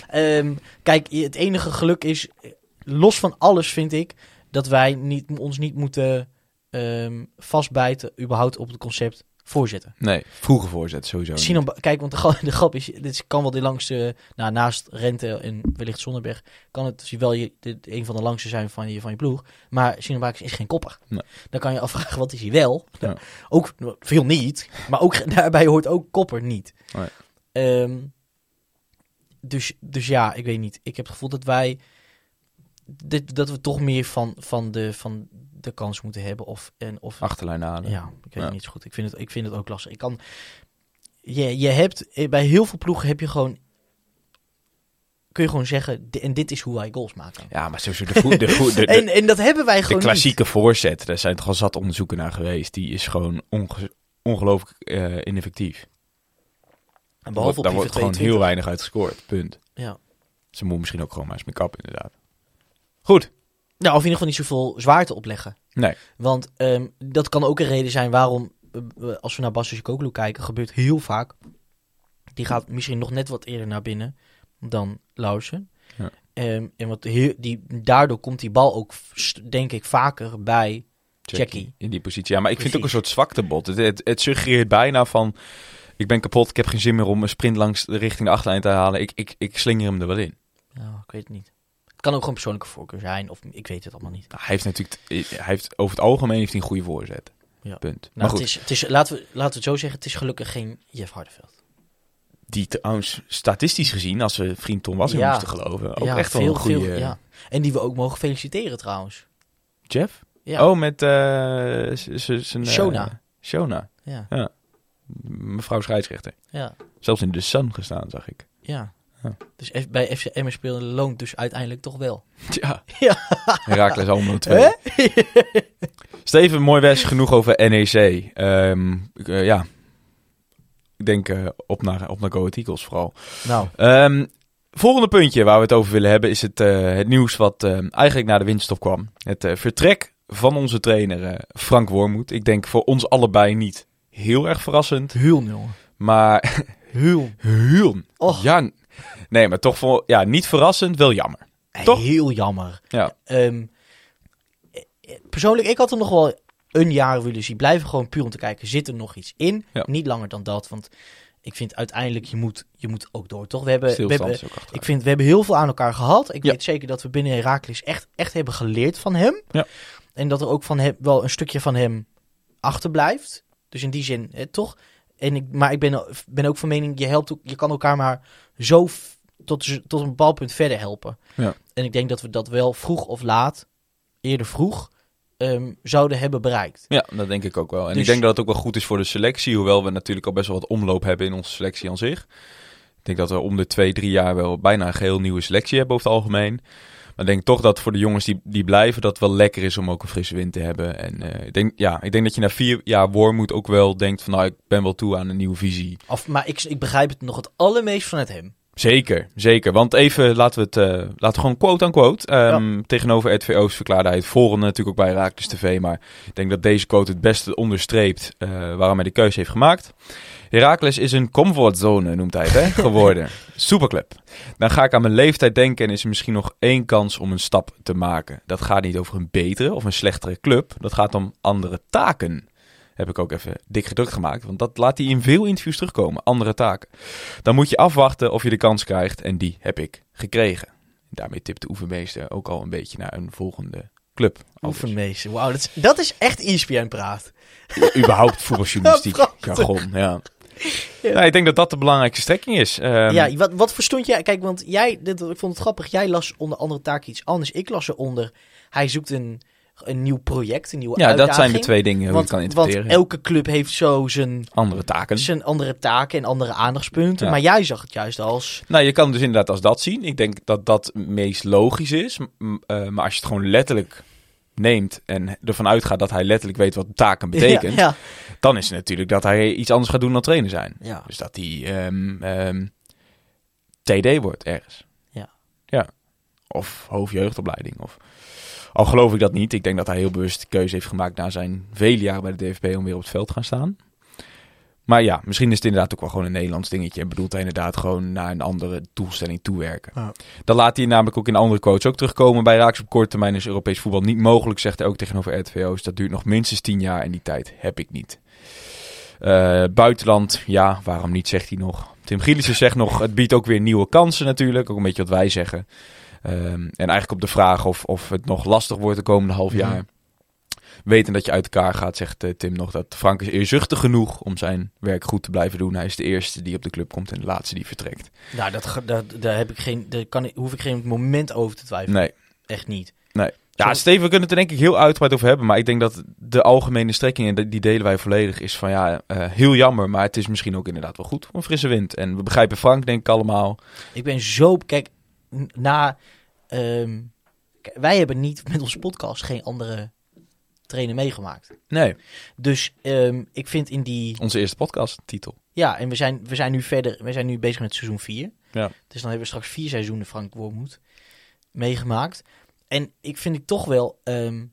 Ehm, kijk, het enige geluk is, eh, los van alles vind ik, dat wij niet, ons niet moeten ehm, vastbijten überhaupt op het concept voorzetten. Nee, vroege voorzet sowieso. Sinan, kijk, want de, gra- de grap is, dit kan wel de langste, nou, naast Rente en wellicht Zonneberg, kan het wel je, de, een van de langste zijn van je, van je ploeg. Maar Sinan Bakers is geen kopper. Nee. Dan kan je afvragen, wat is hij wel? Ja. Nou, ook veel niet, maar ook daarbij hoort ook kopper niet. Nee. Ehm, dus, dus ja, ik weet niet. Ik heb het gevoel dat wij, dit, dat we toch meer van, van, de, van de kans moeten hebben. Of, en, of Achterlijn halen. ja, ik weet Ja. niet zo goed. Ik vind het, ik vind het ook lastig. Ik kan, je, je hebt, eh, bij heel veel ploegen heb je gewoon, kun je gewoon zeggen, en dit is hoe wij goals maken. Ja, maar sowieso de, goe- de, de, de, en, en dat hebben wij de gewoon klassieke voorzet, daar zijn toch al zat onderzoeken naar geweest. Die is gewoon onge- ongelooflijk eh, ineffectief. En behalve op daar wordt gewoon 22. heel weinig uit gescoord. Punt. Ja. Ze moeten misschien ook gewoon maar eens make-up, inderdaad. Goed. Nou, of in ieder geval niet zoveel zwaarte opleggen. Nee. Want ehm, dat kan ook een reden zijn waarom, eh, als we naar Basis Koklu kijken, gebeurt heel vaak. Die gaat misschien nog net wat eerder naar binnen dan Lausen. Ja. Ehm, en wat heel, die, daardoor komt die bal ook, denk ik, vaker bij Jackie. In die positie. Ja, maar ik vind het ook een soort zwaktebod. Het, het, het suggereert bijna van... Ik ben kapot, ik heb geen zin meer om een sprint langs de richting de achterlijn te halen. Ik, ik, ik slinger hem er wel in. Nou, ik weet het niet. Kan ook gewoon persoonlijke voorkeur zijn, of ik weet het allemaal niet. Nou, hij heeft natuurlijk... Hij heeft, over het algemeen heeft hij een goede voorzet. Ja. Punt. Nou, maar goed. Het is, het is, laten, we, laten we het zo zeggen, het is gelukkig geen Jeff Hardeveld. Die trouwens, statistisch gezien, als we vriend Tom Wassing Ja. moesten geloven, ook ja, echt wel een goede... ja. En die we ook mogen feliciteren trouwens. Jeff? Ja. Oh, met z- zijn... eh, Shona. Shona. Ja, Mevrouw scheidsrechter. ja, Zelfs in de Sun gestaan, zag ik. ja. Ja. Dus F- bij FC Emmen speelde loont dus uiteindelijk toch wel. Ja. Ja. Herakles Almelo 2. Hè? Steven, mooi west genoeg over NEC. Ehm, ik, eh, ja. Ik denk eh, op, naar, op naar Go Ahead Eagles vooral. Nou, Ehm, volgende puntje waar we het over willen hebben is het, eh, het nieuws wat eigenlijk na de winststop kwam. Het vertrek van onze trainer eh, Frank Wormoed. Ik denk voor ons allebei niet heel erg verrassend. heel jongen. Maar Heel. heel. Och. Ja, nee, maar toch voor, ja, niet verrassend, wel jammer. Toch? Heel jammer. Ja. Ehm, eh, eh, persoonlijk, ik had hem nog wel een jaar willen zien. Blijven gewoon puur om te kijken, zit er nog iets in? Ja. Niet langer dan dat, want ik vind uiteindelijk, je moet, je moet ook door, toch? We hebben, we hebben, ik vind, we hebben heel veel aan elkaar gehad. Ik Ja. weet zeker dat we binnen Herakles echt, echt hebben geleerd van hem. Ja. En dat er ook van hem, wel een stukje van hem achterblijft. Dus in die zin, eh, toch? En ik, maar ik ben, ben ook van mening, je, helpt ook, je kan elkaar maar zo tot, tot een bepaald punt verder helpen. Ja. En ik denk dat we dat wel vroeg of laat, eerder vroeg, ehm, zouden hebben bereikt. Ja, dat denk ik ook wel. En Dus- ik denk dat het ook wel goed is voor de selectie. Hoewel we natuurlijk al best wel wat omloop hebben in onze selectie aan zich. Ik denk dat we om de twee, drie jaar wel bijna een geheel nieuwe selectie hebben over het algemeen. Maar ik denk toch dat voor de jongens die, die blijven, dat het wel lekker is om ook een frisse wind te hebben. En eh, ik, denk, ja, ik denk dat je na vier jaar Wormoed ook wel denkt van nou, ik ben wel toe aan een nieuwe visie. Of, maar ik, ik begrijp het nog het allermeest vanuit hem. Zeker, zeker. Want even, laten we het eh, laten we gewoon quote aan quote. Ehm, Tegenover RTVO's verklaarde hij het volgende natuurlijk ook bij Raakles TV. Maar ik denk dat deze quote het beste onderstreept eh, waarom hij de keuze heeft gemaakt. Heracles is een comfortzone, noemt hij het, hè, geworden. Superclub. Dan ga ik aan mijn leeftijd denken en is er misschien nog één kans om een stap te maken. Dat gaat niet over een betere of een slechtere club. Dat gaat om andere taken. Heb ik ook even dik gedrukt gemaakt, want dat laat hij in veel interviews terugkomen. Andere taken. Dan moet je afwachten of je de kans krijgt en die heb ik gekregen. Daarmee tipt de oefenmeester ook al een beetje naar een volgende club. Oefenmeester. Wauw, dat, is- dat is echt ESPN praat. überhaupt voetbaljournalistiek jargon. Ja. Ja, ik denk dat dat de belangrijkste strekking is. Ehm, ja, wat, wat verstond jij? Kijk, want jij, dit, ik vond het grappig. Jij las onder andere taken iets anders. Ik las eronder. Hij zoekt een, een nieuw project, een nieuwe ja, uitdaging. dat zijn de twee dingen Want, kan want interpreteren. elke club heeft zo zijn, Andere taken. zijn andere taken en andere aandachtspunten. Ja. Maar jij zag het juist als... Nou, je kan het dus inderdaad als dat zien. Ik denk dat dat meest logisch is. Eh, maar als je het gewoon letterlijk neemt en ervan uitgaat dat hij letterlijk weet wat taken betekent, Ja, ja. dan is het natuurlijk dat hij iets anders gaat doen dan trainer zijn. Ja. Dus dat hij ehm, ehm, TD wordt ergens. Ja. Ja. Of hoofdjeugdopleiding. Of... Al geloof ik dat niet. Ik denk dat hij heel bewust de keuze heeft gemaakt na zijn vele jaren bij de DFB om weer op het veld te gaan staan. Maar ja, misschien is het inderdaad ook wel gewoon een Nederlands dingetje. En bedoelt hij inderdaad gewoon naar een andere doelstelling toewerken. Ja. Dat laat hij namelijk ook in andere quotes ook terugkomen. Bij Raaks op korte termijn is Europees voetbal niet mogelijk, zegt hij ook tegenover RTVO's. Dat duurt nog minstens tien jaar en die tijd heb ik niet. Eh, buitenland, ja, waarom niet, zegt hij nog. Tim Gielissen zegt nog, het biedt ook weer nieuwe kansen natuurlijk. Ook een beetje wat wij zeggen. Ehm, en eigenlijk op de vraag of, of het nog lastig wordt de komende half Mhm. jaar. Weten dat je uit elkaar gaat, zegt eh, Tim nog dat Frank is eerzuchtig genoeg om zijn werk goed te blijven doen. Hij is de eerste die op de club komt en de laatste die vertrekt. Nou, dat, dat, daar, heb ik geen, daar kan, ik- hoef ik geen moment over te twijfelen. Nee, Echt niet. nee. Ja, Steven, we kunnen het er denk ik heel uitgebreid over hebben. Maar ik denk dat de algemene strekking, en die- delen wij volledig, is van ja, eh, heel jammer. Maar het is misschien ook inderdaad wel goed een frisse wind. En we begrijpen Frank, denk ik allemaal. Ik ben zo... Kijk, na... ehm, wij hebben niet met onze podcast geen andere trainer meegemaakt. Nee, Dus ehm, ik vind in die... onze eerste podcast, titel. Ja, en we zijn, we zijn nu verder... We zijn nu bezig met seizoen 4. Ja. Dus dan hebben we straks vier seizoenen Frank Wormoed meegemaakt. En ik vind ik toch wel... ehm,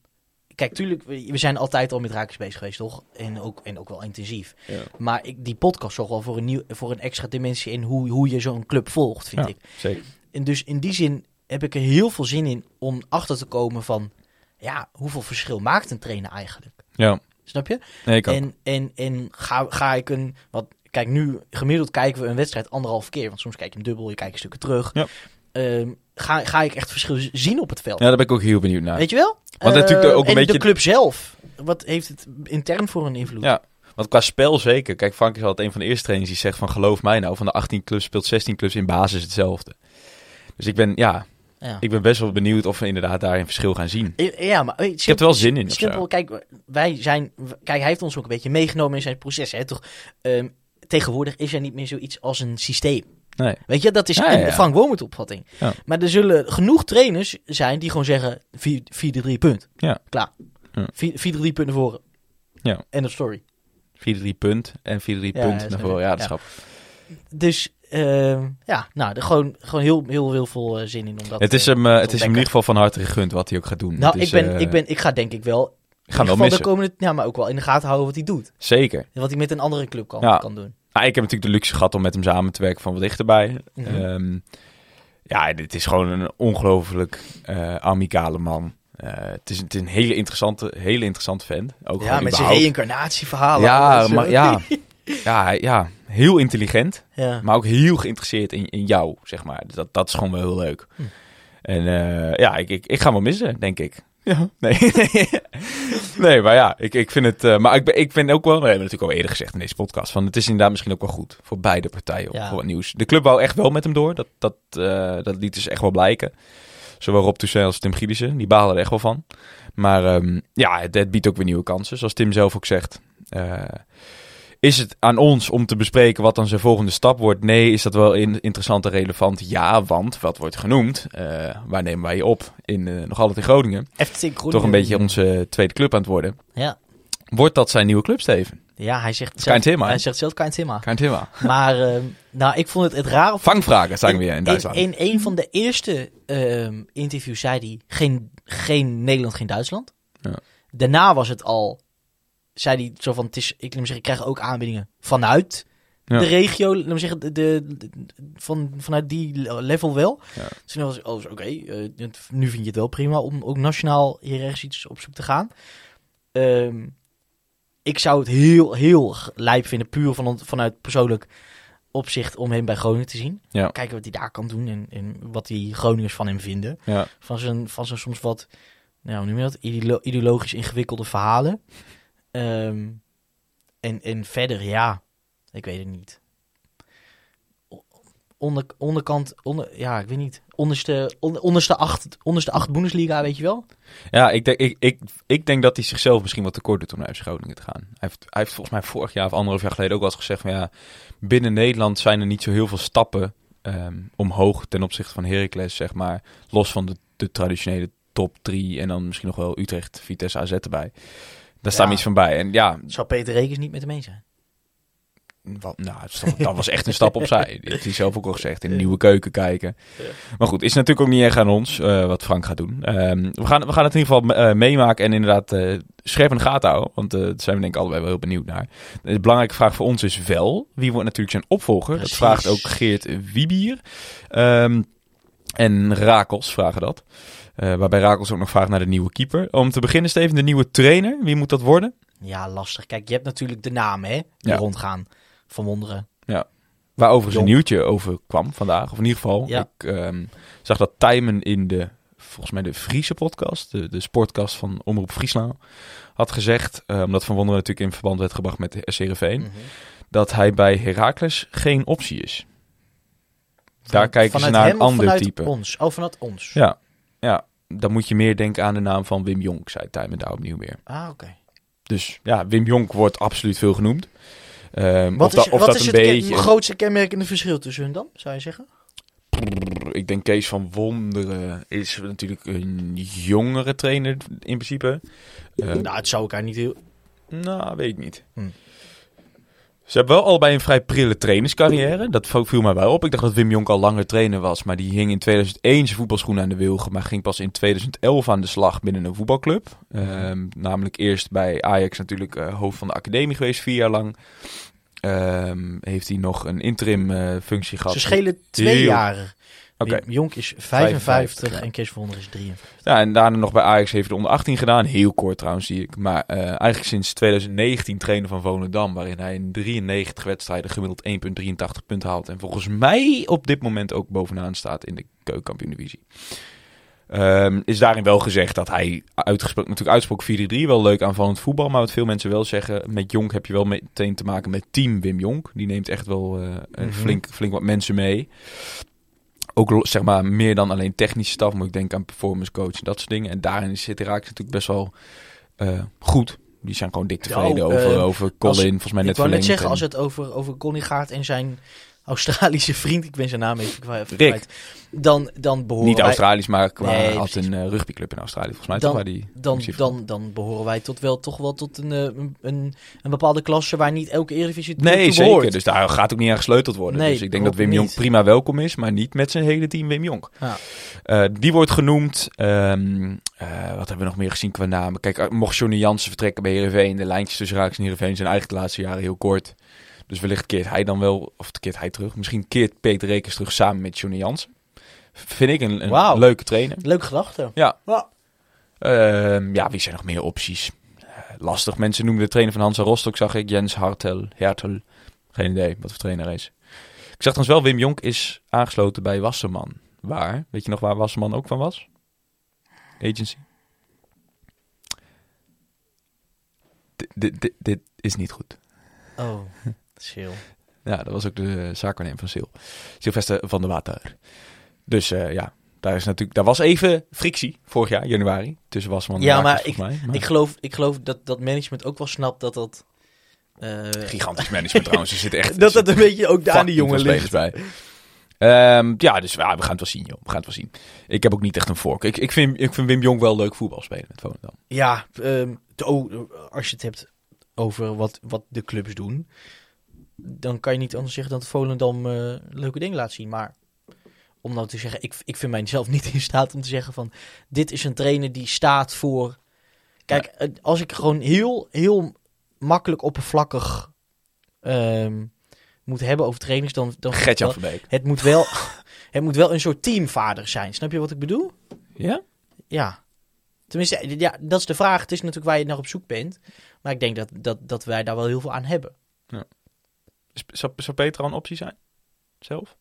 kijk, tuurlijk, we, we zijn altijd al met raakjes bezig geweest, toch? En ook, en ook wel intensief. Ja. Maar ik, die podcast zorgt wel voor een, nieuw, voor een extra dimensie in hoe, hoe je zo'n club volgt, vind Ja. ik. Zeker. En dus in die zin heb ik er heel veel zin in om achter te komen van... Ja, hoeveel verschil maakt een trainer eigenlijk? Ja, Snap je? nee, ik. En, en, en ga, ga ik een... Wat, kijk, nu gemiddeld kijken we een wedstrijd anderhalf keer. Want soms kijk je hem dubbel, je kijkt stukken terug. Ja. Ehm, ga, ga ik echt verschil zien op het veld? Ja, daar ben ik ook heel benieuwd naar. Weet je wel? Want natuurlijk Eh, ook een en beetje- de club zelf. Wat heeft het intern voor een invloed? Ja, want qua spel zeker. Kijk, Frank is altijd een van de eerste trainers die zegt van geloof mij nou, van de 18 clubs speelt 16 clubs in basis hetzelfde. Dus ik ben, ja, Ja. ik ben best wel benieuwd of we inderdaad daar een verschil gaan zien. Ja, maar je, Ik heb er wel zin in. Simpel, kijk, wij zijn, kijk, hij heeft ons ook een beetje meegenomen in zijn proces. Hè, toch? Ehm, tegenwoordig is er niet meer zoiets als een systeem. Nee. Weet je, dat is Ja, ja, een. Frank Wormoed opvatting. Maar er zullen genoeg trainers zijn die gewoon zeggen 4-3 punt. Ja. Klaar. Ja. 4-3 punt naar voren. Ja. End of story. 4-3 punt en 4-3 Ja, punt naar voren. Ja, dat is. Dus ehm, ja, nou, er gewoon, gewoon heel, heel, heel veel eh, zin in om dat Het is eh, hem, eh, het is hem in ieder geval van harte gegund wat hij ook gaat doen. Nou, is, ik, ben, ik, ben, ik ga denk ik wel, ik in ga hem ieder wel geval de missen. komende, ja, maar ook wel in de gaten houden wat hij doet. Zeker. En wat hij met een andere club kan, Ja. kan doen. Nou, ik heb natuurlijk de luxe gehad om met hem samen te werken van wat dichterbij. Mhm. Ehm, ja, dit is gewoon een ongelooflijk eh amicale man. Eh, het, is, het is een hele interessante, hele interessante vent. Ook Ja, met zijn überhaupt. reïncarnatieverhalen. Ja, maar ja, ja, hij- ja, heel intelligent, ja. maar ook heel geïnteresseerd in, in jou, zeg maar. Dat, dat is gewoon wel heel leuk. Hm. En eh, ja, ik, ik, ik ga hem wel missen, denk ik. Ja, nee. nee, maar ja, ik, ik vind het... eh, maar ik, ben, ik vind ook wel... We hebben natuurlijk al eerder gezegd in deze podcast... van het is inderdaad misschien ook wel goed voor beide partijen Ja. voor wat nieuws. De club wou echt wel met hem door. Dat, dat, eh, dat liet dus echt wel blijken. Zowel Rob Toussaint als Tim Gielissen. Die balen er echt wel van. Maar ehm, ja, het, het biedt ook weer nieuwe kansen. Zoals Tim zelf ook zegt. Is het aan ons om te bespreken wat dan zijn volgende stap wordt? Nee, is dat wel in, interessant en relevant? Ja, want wat wordt genoemd? Eh, waar nemen wij je op? In, eh, nog altijd in Groningen. FC Groningen. Toch een beetje onze tweede club aan het worden. Ja. Wordt dat zijn nieuwe club, Steven? Ja, hij zegt zelf, Thema, Hij zegt zelf kein thema. Kein thema. Maar nou, ik vond het, het raar. Vangvragen zijn we in, Duitsland. in een van de eerste ehm, interviews zei hij geen, geen Nederland, geen Duitsland. Ja. Daarna was het al, zei hij zo van, het is, ik, zeggen, ik krijg ook aanbiedingen vanuit Ja. de regio, laat maar zeggen, de, de, de- van, vanuit die level wel. Ja. Dus toen was ik, oh, oké, eh, nu vind je het wel prima om ook nationaal hier ergens iets op zoek te gaan. Ehm, ik zou het heel, heel lijp vinden, puur van, vanuit persoonlijk opzicht, om hem bij Groningen te zien. Ja. Kijken wat hij daar kan doen en, en wat die Groningers van hem vinden. Van zijn, van zijn soms wat, nou, noem je dat, Ideolo- ideologisch ingewikkelde verhalen. Ehm, en, en verder, ja, ik weet het niet. Onder, onderkant, onder, ja, ik weet niet. Onderste, onder, onderste, acht, onderste acht Bundesliga, weet je wel? Ja, ik denk, ik, ik, ik denk dat hij zichzelf misschien wat tekort doet om naar FC te gaan. Hij heeft, hij heeft volgens mij vorig jaar of anderhalf jaar geleden ook wel eens gezegd van ja, binnen Nederland zijn er niet zo heel veel stappen ehm, omhoog ten opzichte van Heracles, zeg maar. Los van de, de traditionele top drie en dan misschien nog wel Utrecht, Vitesse, AZ erbij. Daar staat Ja. iets van bij. En ja, Zou Peter Rekens niet met hem eens zijn? wat, nou, dat was echt een stap opzij. Dat heeft hij zelf ook al gezegd. In de nieuwe keuken kijken. Maar goed, is natuurlijk ook niet echt aan ons eh, wat Frank gaat doen. Ehm, we, gaan, we gaan het in ieder geval eh, meemaken en inderdaad eh, scherp in de gaten houden. Want daar zijn we denk ik allebei wel heel benieuwd naar. De belangrijke vraag voor ons is wel, wie wordt natuurlijk zijn opvolger? Precies. Dat vraagt ook Geert Wiebier. Ehm, en Rakels vragen dat. Eh, waarbij Rakels ook nog vraagt naar de nieuwe keeper. Om te beginnen, Steven, de nieuwe trainer. Wie moet dat worden? Ja, lastig. Kijk, je hebt natuurlijk de namen, hè? Die Ja. rondgaan. Van Wonderen. Waar overigens een nieuwtje over kwam vandaag. Of in ieder geval, Ja. ik ehm, zag dat Tijmen in de, volgens mij de Friese podcast, de, de sportcast van Omroep Friesland, had gezegd, eh, omdat Van Wonderen natuurlijk in verband werd gebracht met de SCRV, Mhm. dat hij bij Heracles geen optie is. Daar Van- kijken ze naar een ander type. ons? Oh, vanuit ons. Ja, ja, dan moet je meer denken aan de naam van Wim Jonk, zei Tijmen daar opnieuw weer. Ah, oké. Dus ja, Wim Jonk wordt absoluut veel genoemd. Ehm, Wat of is, dat, of wat dat is een het beetje... grootste kenmerkende verschil tussen hun dan, zou je zeggen? Ik denk Kees van Wonderen is natuurlijk een jongere trainer in principe. Eh, nou, het zou elkaar niet heel... nou, weet ik niet. Hm. Ze hebben wel allebei een vrij prille trainerscarrière. Dat viel mij wel op. Ik dacht dat Wim Jonk al langer trainer was. Maar die hing in 2001 zijn voetbalschoenen aan de wilgen. Maar ging pas in 2011 aan de slag binnen een voetbalclub. Ehm, namelijk eerst bij Ajax natuurlijk eh, hoofd van de academie geweest, vier jaar lang. Ehm, heeft hij nog een interim eh, functie gehad. Ze schelen twee Heel- Wim Jonk is 55, 55, ja. en Kees van Wonderen is 53. Ja, en daarna nog bij Ajax heeft hij de onder 18 gedaan. Heel kort trouwens, zie ik. Maar eh, eigenlijk sinds 2019 trainer van Volendam. Waarin hij in 93 wedstrijden gemiddeld 1,83 punten haalt. En volgens mij op dit moment ook bovenaan staat in de keukenkampioen-divisie. Ehm, is daarin wel gezegd dat hij uitgesproken, natuurlijk uitsprook 4-3, wel leuk aanvallend voetbal. Maar wat veel mensen wel zeggen, met Jonk heb je wel meteen te maken met team Wim Jonk. Die neemt echt wel eh, Mhm. flink, flink wat mensen mee. Ook zeg maar meer dan alleen technische staf, moet ik denken aan performance coach en dat soort dingen. En daarin zit Herakles natuurlijk best wel eh, goed. Die zijn gewoon dik tevreden Nou, over, eh, over Colin, als- volgens mij net ik wou net zeggen, en- als het over, over Connie gaat en zijn Australische vriend, ik ben zijn naam even kwijt, Rick. dan, dan behoren Niet wij... Australisch, maar qua Nee, had een eh, rugbyclub in Australië, volgens mij Dan- toch, die Dan, dan, dan behoren wij tot wel, toch wel tot een, eh, een, een, een bepaalde klasse waar niet elke Eredivisie Nee, zeker. behoort. Dus daar gaat ook niet aan gesleuteld worden. Nee, dus ik denk dat Wim niet. prima welkom is, maar niet met zijn hele team Wim Jonk. Ja. Eh, die wordt genoemd. Ehm, eh, wat hebben we nog meer gezien qua namen? Kijk, mocht Johnny Jansen vertrekken bij Heerenveen, de lijntjes tussen Raaks en Heerenveen zijn eigenlijk de laatste jaren heel kort. Dus wellicht keert hij dan wel, of keert hij terug. Misschien keert Peter Rekers terug samen met Johnny Jansen. Vind ik een, een leuke trainer. Leuk gedachte. Ja. Ja. Ehm, ja, wie zijn nog meer opties? Eh, lastig. Mensen noemen de trainer van Hansa Rostock, zag ik. Jens Hartel. Hertel. Geen idee wat voor trainer hij is. Ik zag trouwens wel, Wim Jonk is aangesloten bij Wasserman. Waar? Weet je nog waar Wasserman ook van was? Agency. Dit, dit is niet goed. Oh, Ja, dat was ook de zaakwaarnemer van Sil. Sylvester van der Water. Dus eh, ja, daar, is natuurlijk, daar was even frictie vorig jaar, januari, tussen Wasserman en Ja, Rakers, maar mij. Maar Ik geloof, ik geloof dat, dat management ook wel snapt dat dat... eh, gigantisch management trouwens. Er zit echt dat dat een beetje ook aan die jongen ligt. bij. Ehm, ja, dus ja, we gaan het wel zien, joh. We gaan het wel zien. Ik heb ook niet echt een voork. Ik, ik, vind, ik vind Wim Jong wel leuk voetbal spelen met Volendam. Ja, ehm, de- oh, als je het hebt over wat, wat de clubs doen, dan kan je niet anders zeggen dat Volendam eh, leuke dingen laat zien. Maar om nou te zeggen, ik, ik vind mijzelf niet in staat om te zeggen van dit is een trainer die staat voor. Kijk, eh, als ik gewoon heel, heel makkelijk oppervlakkig ehm, moet hebben over trainers, dan, dan Gertjan dan- Verbeek. het moet wel, het moet wel een soort teamvader zijn. Snap je wat ik bedoel? Ja? Ja. Tenminste, ja, dat is de vraag. Het is natuurlijk waar je naar op zoek bent. Maar ik denk dat, dat, dat wij daar wel heel veel aan hebben. Is- Zou, zou Peter al een optie zijn? Zelf?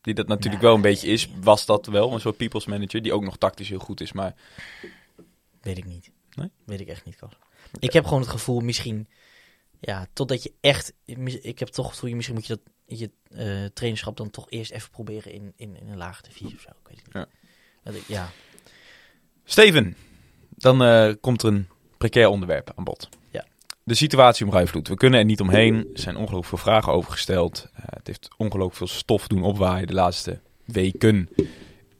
Die dat natuurlijk Nee. wel een beetje is. Was dat wel een soort people's manager die ook nog tactisch heel goed is. Maar Weet ik niet. Nee? Weet ik echt niet, Kas. Ik heb gewoon het gevoel, misschien... Ja, totdat je echt... Ik heb toch het gevoel, misschien moet je dat je eh trainerschap dan toch eerst even proberen in, in, in een lage divisie of zo. Ik weet het niet. Ja. Dat ik, ja. Steven, dan eh, komt er een precair onderwerp aan bod. Ja. De situatie om Rijvloed. We kunnen er niet omheen. Er zijn ongelooflijk veel vragen over gesteld. Eh, het heeft ongelooflijk veel stof doen opwaaien de laatste weken.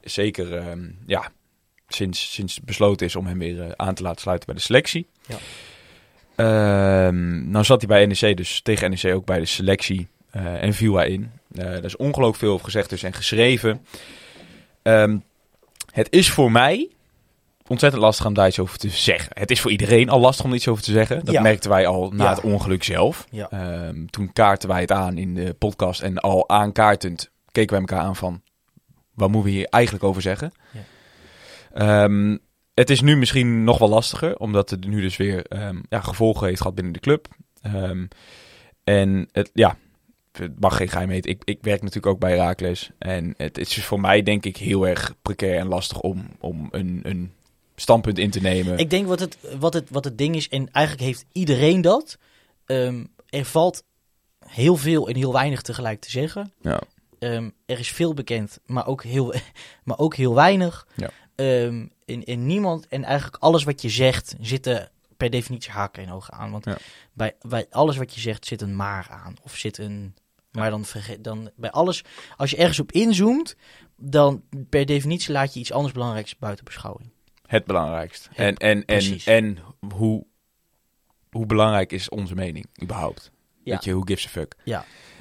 Zeker ehm, ja, sinds, sinds het besloten is om hem weer eh, aan te laten sluiten bij de selectie. Ja. Ehm, nou zat hij bij NEC, dus tegen NEC ook bij de selectie. eh, en viel hij in. Er is ongelooflijk veel over gezegd dus en geschreven. Ehm, het is voor mij ontzettend lastig om daar iets over te zeggen. Het is voor iedereen al lastig om iets over te zeggen. Dat Ja. merkten wij al na Ja. het ongeluk zelf. Ja. Ehm, toen kaarten wij het aan in de podcast en al aankaartend keken wij elkaar aan van... wat moeten we hier eigenlijk over zeggen? Ehm, het is nu misschien nog wel lastiger, omdat het nu dus weer ehm, ja, gevolgen heeft gehad binnen de club. En het, ja, het mag geen geheim heten. Ik, ik werk natuurlijk ook bij Raakles. En het, is voor mij denk ik heel erg precair en lastig om, om een, een standpunt in te nemen. Ik denk wat het, wat, het, wat het ding is, en eigenlijk heeft iedereen dat. Ehm, er valt heel veel en heel weinig tegelijk te zeggen. Ja. Ehm, er is veel bekend, maar ook heel, maar ook heel weinig. Ja. In, in niemand en eigenlijk alles wat je zegt zitten per definitie haken en ogen aan. Want Ja. bij, bij alles wat je zegt zit een maar aan. Of zit een. Maar dan, vergeet, dan bij alles, als je ergens op inzoomt, dan per definitie laat je iets anders belangrijks buiten beschouwing. Het belangrijkst. En en, en, en hoe, hoe belangrijk is onze mening überhaupt? Ja. Weet je, who gives a fuck?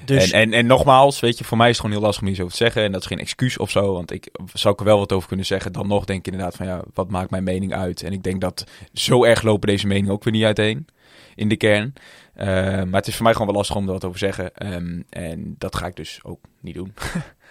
Dus En, en, en nogmaals, weet je, voor mij is het gewoon heel lastig om hier over te zeggen. En dat is geen excuus of zo. Want ik zou ik er wel wat over kunnen zeggen. Dan nog denk ik inderdaad van ja, wat maakt mijn mening uit? En ik denk dat zo erg lopen deze meningen ook weer niet uiteen. In de kern. Eh, maar het is voor mij gewoon wel lastig om er wat over te zeggen. Ehm, en dat ga ik dus ook niet doen.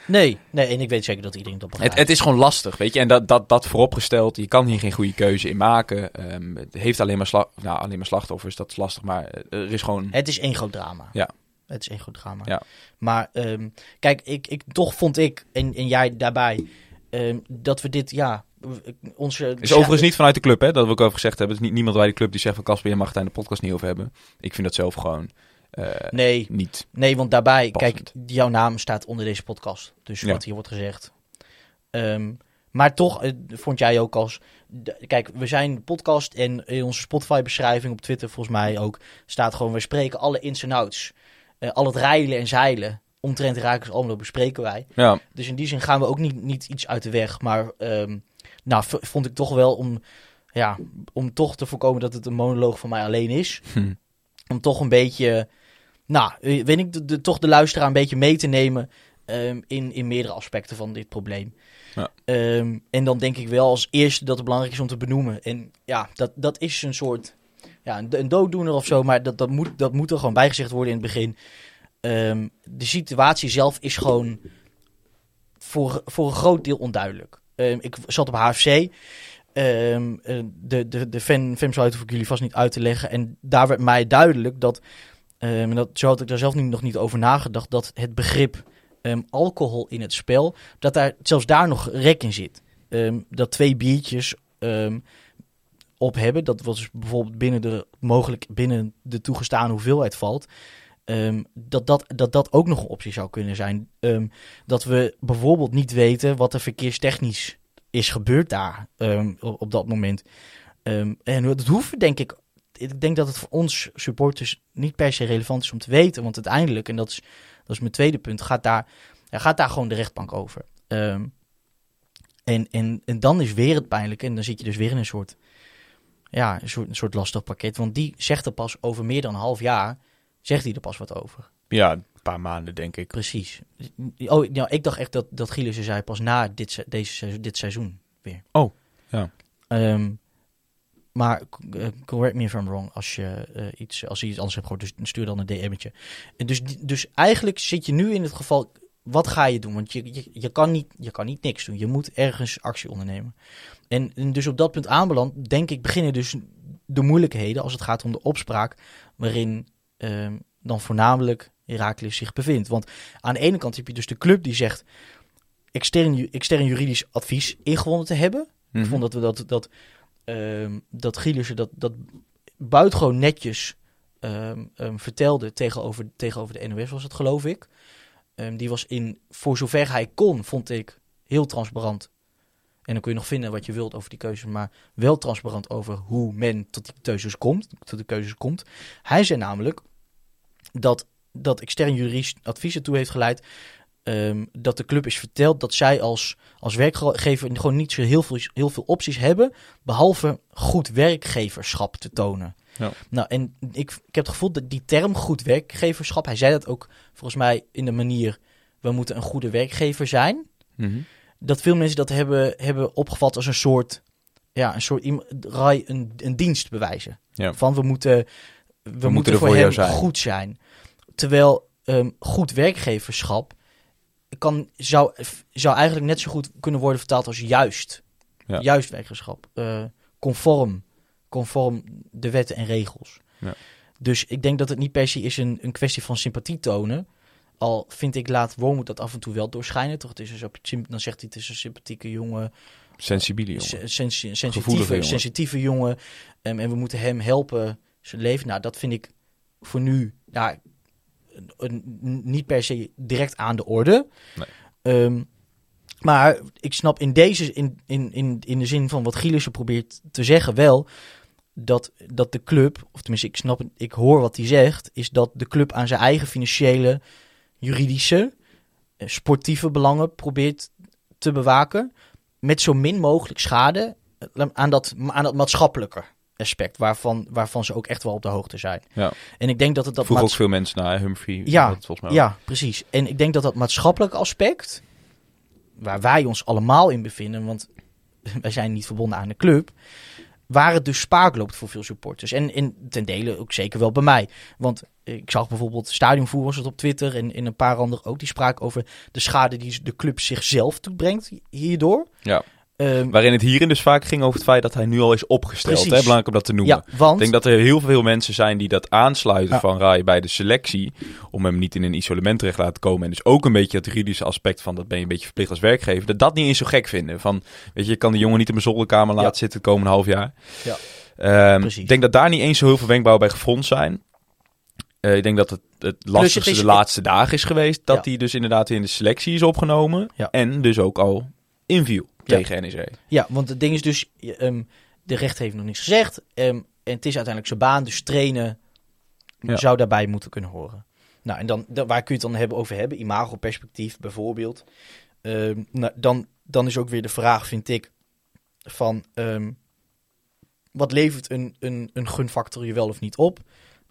Nee, nee, en ik weet zeker dat iedereen dat begrijpt. Het, het is gewoon lastig, weet je. En dat, dat, dat vooropgesteld, je kan hier geen goede keuze in maken. Ehm, het heeft alleen maar, sla nou, alleen maar slachtoffers, dat is lastig. Maar er is gewoon... Het is één groot drama. Ja. Het is één groot drama. Ja. Maar ehm, kijk, ik, ik, toch vond ik, en, en jij daarbij, ehm, dat we dit, ja, onze... Het is overigens niet vanuit de club, hè, dat wil ik over gezegd hebben. Het is niet niemand bij de club die zegt van Casper, je mag het daar in de podcast niet over hebben. Ik vind dat zelf gewoon eh, Nee, niet. nee, want daarbij, Passend. kijk, jouw naam staat onder deze podcast. Dus Ja. wat hier wordt gezegd. Ehm, maar toch eh, vond jij ook als... kijk, we zijn podcast en in onze Spotify-beschrijving op Twitter volgens mij ook... staat gewoon, we spreken alle ins en outs. Eh, al het rijlen en zeilen omtrent Rakers Almelo bespreken wij. Ja, Dus in die zin gaan we ook niet, niet iets uit de weg. Maar ehm, nou, vond ik toch wel om, ja, om toch te voorkomen dat het een monoloog van mij alleen is. Hm. Om toch een beetje, nou, eh, weet ik, de, de- toch de luisteraar een beetje mee te nemen ehm, in, in meerdere aspecten van dit probleem. Ja. Ehm, en dan denk ik wel als eerste dat het belangrijk is om te benoemen. En ja, dat, dat is een soort, ja, een, een dooddoener of zo. Maar dat, dat, moet, dat moet er gewoon bijgezegd worden in het begin. Ehm, de situatie zelf is gewoon voor, voor een groot deel onduidelijk. Ik zat op HFC. Eh, de, de, de fan, FEMSO hoef ik jullie vast niet uit te leggen. En daar werd mij duidelijk dat, ehm, en dat, zo had ik daar zelf nu nog niet over nagedacht, dat het begrip ehm, alcohol in het spel, dat daar zelfs daar nog rek in zit. Ehm, dat twee biertjes op hebben, dat was bijvoorbeeld binnen de, mogelijk binnen de toegestane hoeveelheid valt. Dat, dat, dat dat ook nog een optie zou kunnen zijn. Dat we bijvoorbeeld niet weten wat er verkeerstechnisch is gebeurd daar op, op dat moment. En dat hoeven denk ik. Ik denk dat het voor ons supporters niet per se relevant is om te weten. Want uiteindelijk, en dat is, dat is mijn tweede punt, gaat daar, gaat daar gewoon de rechtbank over. Ehm, en, en, en dan is weer het pijnlijk. En dan zit je dus weer in een soort ja, een soort, een soort lastig pakket. Want die zegt er pas over meer dan een half jaar, zegt hij er pas wat over. Ja, een paar maanden denk ik. Precies. Oh, ja, ik dacht echt dat, dat Gielissen zei pas na dit, deze, dit seizoen weer. Oh, ja. Ehm, maar eh, correct me if I'm wrong als je, eh, iets, als je iets anders hebt gehoord. Dus stuur dan een DM'tje. Dus, dus eigenlijk zit je nu in het geval... Wat ga je doen? Want je, je, je, kan niet, je kan niet niks doen. Je moet ergens actie ondernemen. En, en dus op dat punt aanbeland, denk ik, beginnen dus de moeilijkheden als het gaat om de opspraak. Waarin ehm, dan voornamelijk Herakles zich bevindt. Want aan de ene kant heb je dus de club die zegt extern, extern juridisch advies ingewonnen te hebben. Mhm. Ik vond dat we dat, dat, ehm dat Gielissen dat, dat buitengewoon netjes ehm, ehm, vertelde tegenover, tegenover de NOS, was het geloof ik. Die was in, voor zover hij kon, vond ik heel transparant. En dan kun je nog vinden wat je wilt over die keuzes, maar wel transparant over hoe men tot die keuzes komt. Tot de keuzes komt. Hij zei namelijk dat, dat extern juridisch advies ertoe heeft geleid ehm, dat de club is verteld dat zij als, als werkgever gewoon niet zo heel veel, heel veel opties hebben, behalve goed werkgeverschap te tonen. Ja. Nou, en ik, ik heb het gevoel dat die term goed werkgeverschap, hij zei dat ook volgens mij in de manier, we moeten een goede werkgever zijn, Mhm. dat veel mensen dat hebben, hebben opgevat als een soort, ja, een soort, een, een dienst bewijzen. Ja. Van we moeten, we, moeten, voor voor hem zijn. goed zijn. Terwijl ehm, goed werkgeverschap kan, zou, zou eigenlijk net zo goed kunnen worden vertaald als juist. Ja. Juist werkgeverschap. Eh, conform, conform de wetten en regels. Ja. Dus ik denk dat het niet per se is een, een kwestie van sympathie tonen. Al vind ik laat Wormoed dat af en toe wel doorschijnen. Toch? Het is zo- dan zegt hij het is een sympathieke jongen. Sensibiele jongen. se- sensi- sensitieve, jongen. sensitieve jongen. Ehm, en we moeten hem helpen zijn leven. Nou, dat vind ik voor nu ja, niet per se direct aan de orde. Nee. Ehm, maar ik snap in deze, in, in, in, in de zin van wat Gielissen probeert te zeggen, wel dat, dat de club, of tenminste, ik snap, ik hoor wat hij zegt, is dat de club aan zijn eigen financiële, juridische, eh, sportieve belangen probeert te bewaken. Met zo min mogelijk schade eh, aan dat, aan dat maatschappelijke aspect, waarvan, waarvan ze ook echt wel op de hoogte zijn. Ja. En ik denk dat het dat Vroeg ook veel mensen naar Humphrey. Ja, dat volgens mij ook. ja, precies. En ik denk dat dat maatschappelijke aspect, waar wij ons allemaal in bevinden, want wij zijn niet verbonden aan de club, waar het dus spaak loopt voor veel supporters. En, en ten dele ook zeker wel bij mij. Want ik zag bijvoorbeeld Stadionvoer was het op Twitter en in een paar anderen ook, die spraken over de schade die de club zichzelf toebrengt hierdoor. Ja. Ehm, Waarin het hierin dus vaak ging over het feit dat hij nu al is opgesteld. Hè? Belangrijk om dat te noemen. ja, want Ik denk dat er heel veel mensen zijn die dat aansluiten Ja. van Rai bij de selectie. Om hem niet in een isolement terecht te laten komen. En dus ook een beetje het juridische aspect van dat ben je een beetje verplicht als werkgever. Dat dat niet eens zo gek vinden. Van, weet je, je kan de jongen niet in mijn zolderkamer laten Ja. zitten het komende half jaar. Ja. Ehm, ik denk dat daar niet eens zo heel veel wenkbrauwen bij gefronst zijn. Eh, ik denk dat het, het lastigste is- de laatste dagen is geweest. Dat Ja. hij dus inderdaad in de selectie is opgenomen. Ja. En dus ook al inviel. Tegen NEC. Ja, want het ding is dus, ehm, de rechter heeft nog niks gezegd. ehm, en het is uiteindelijk zijn baan, dus trainen zou daarbij moeten kunnen horen. Nou, en dan, da- waar kun je het dan hebben over hebben? Imago-perspectief bijvoorbeeld. Ehm, nou, dan, dan is ook weer de vraag, vind ik, van wat levert een, een, een gunfactor je wel of niet op?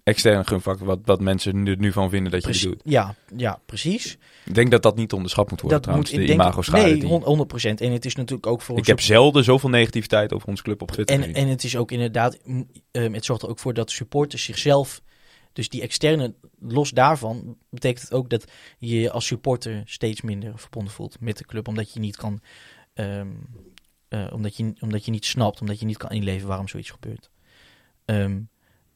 Externe gunfactor, wat, wat mensen er nu van vinden dat je het doet. ja, ja, precies. Ik denk dat dat niet onderschat moet worden dat trouwens, moet, ik de denk, imago-schade. Nee, die- hon- 100%. En het is natuurlijk ook voor Ik heb zelden zoveel negativiteit over ons club op Twitter En, gezien. en het is ook inderdaad, mm, ehm, het zorgt er ook voor dat supporters zichzelf, dus die externe, los daarvan, betekent het ook dat je je als supporter steeds minder verbonden voelt met de club, omdat je niet kan, ehm, eh, omdat, je, omdat je niet snapt, omdat je niet kan inleven waarom zoiets gebeurt. Ehm,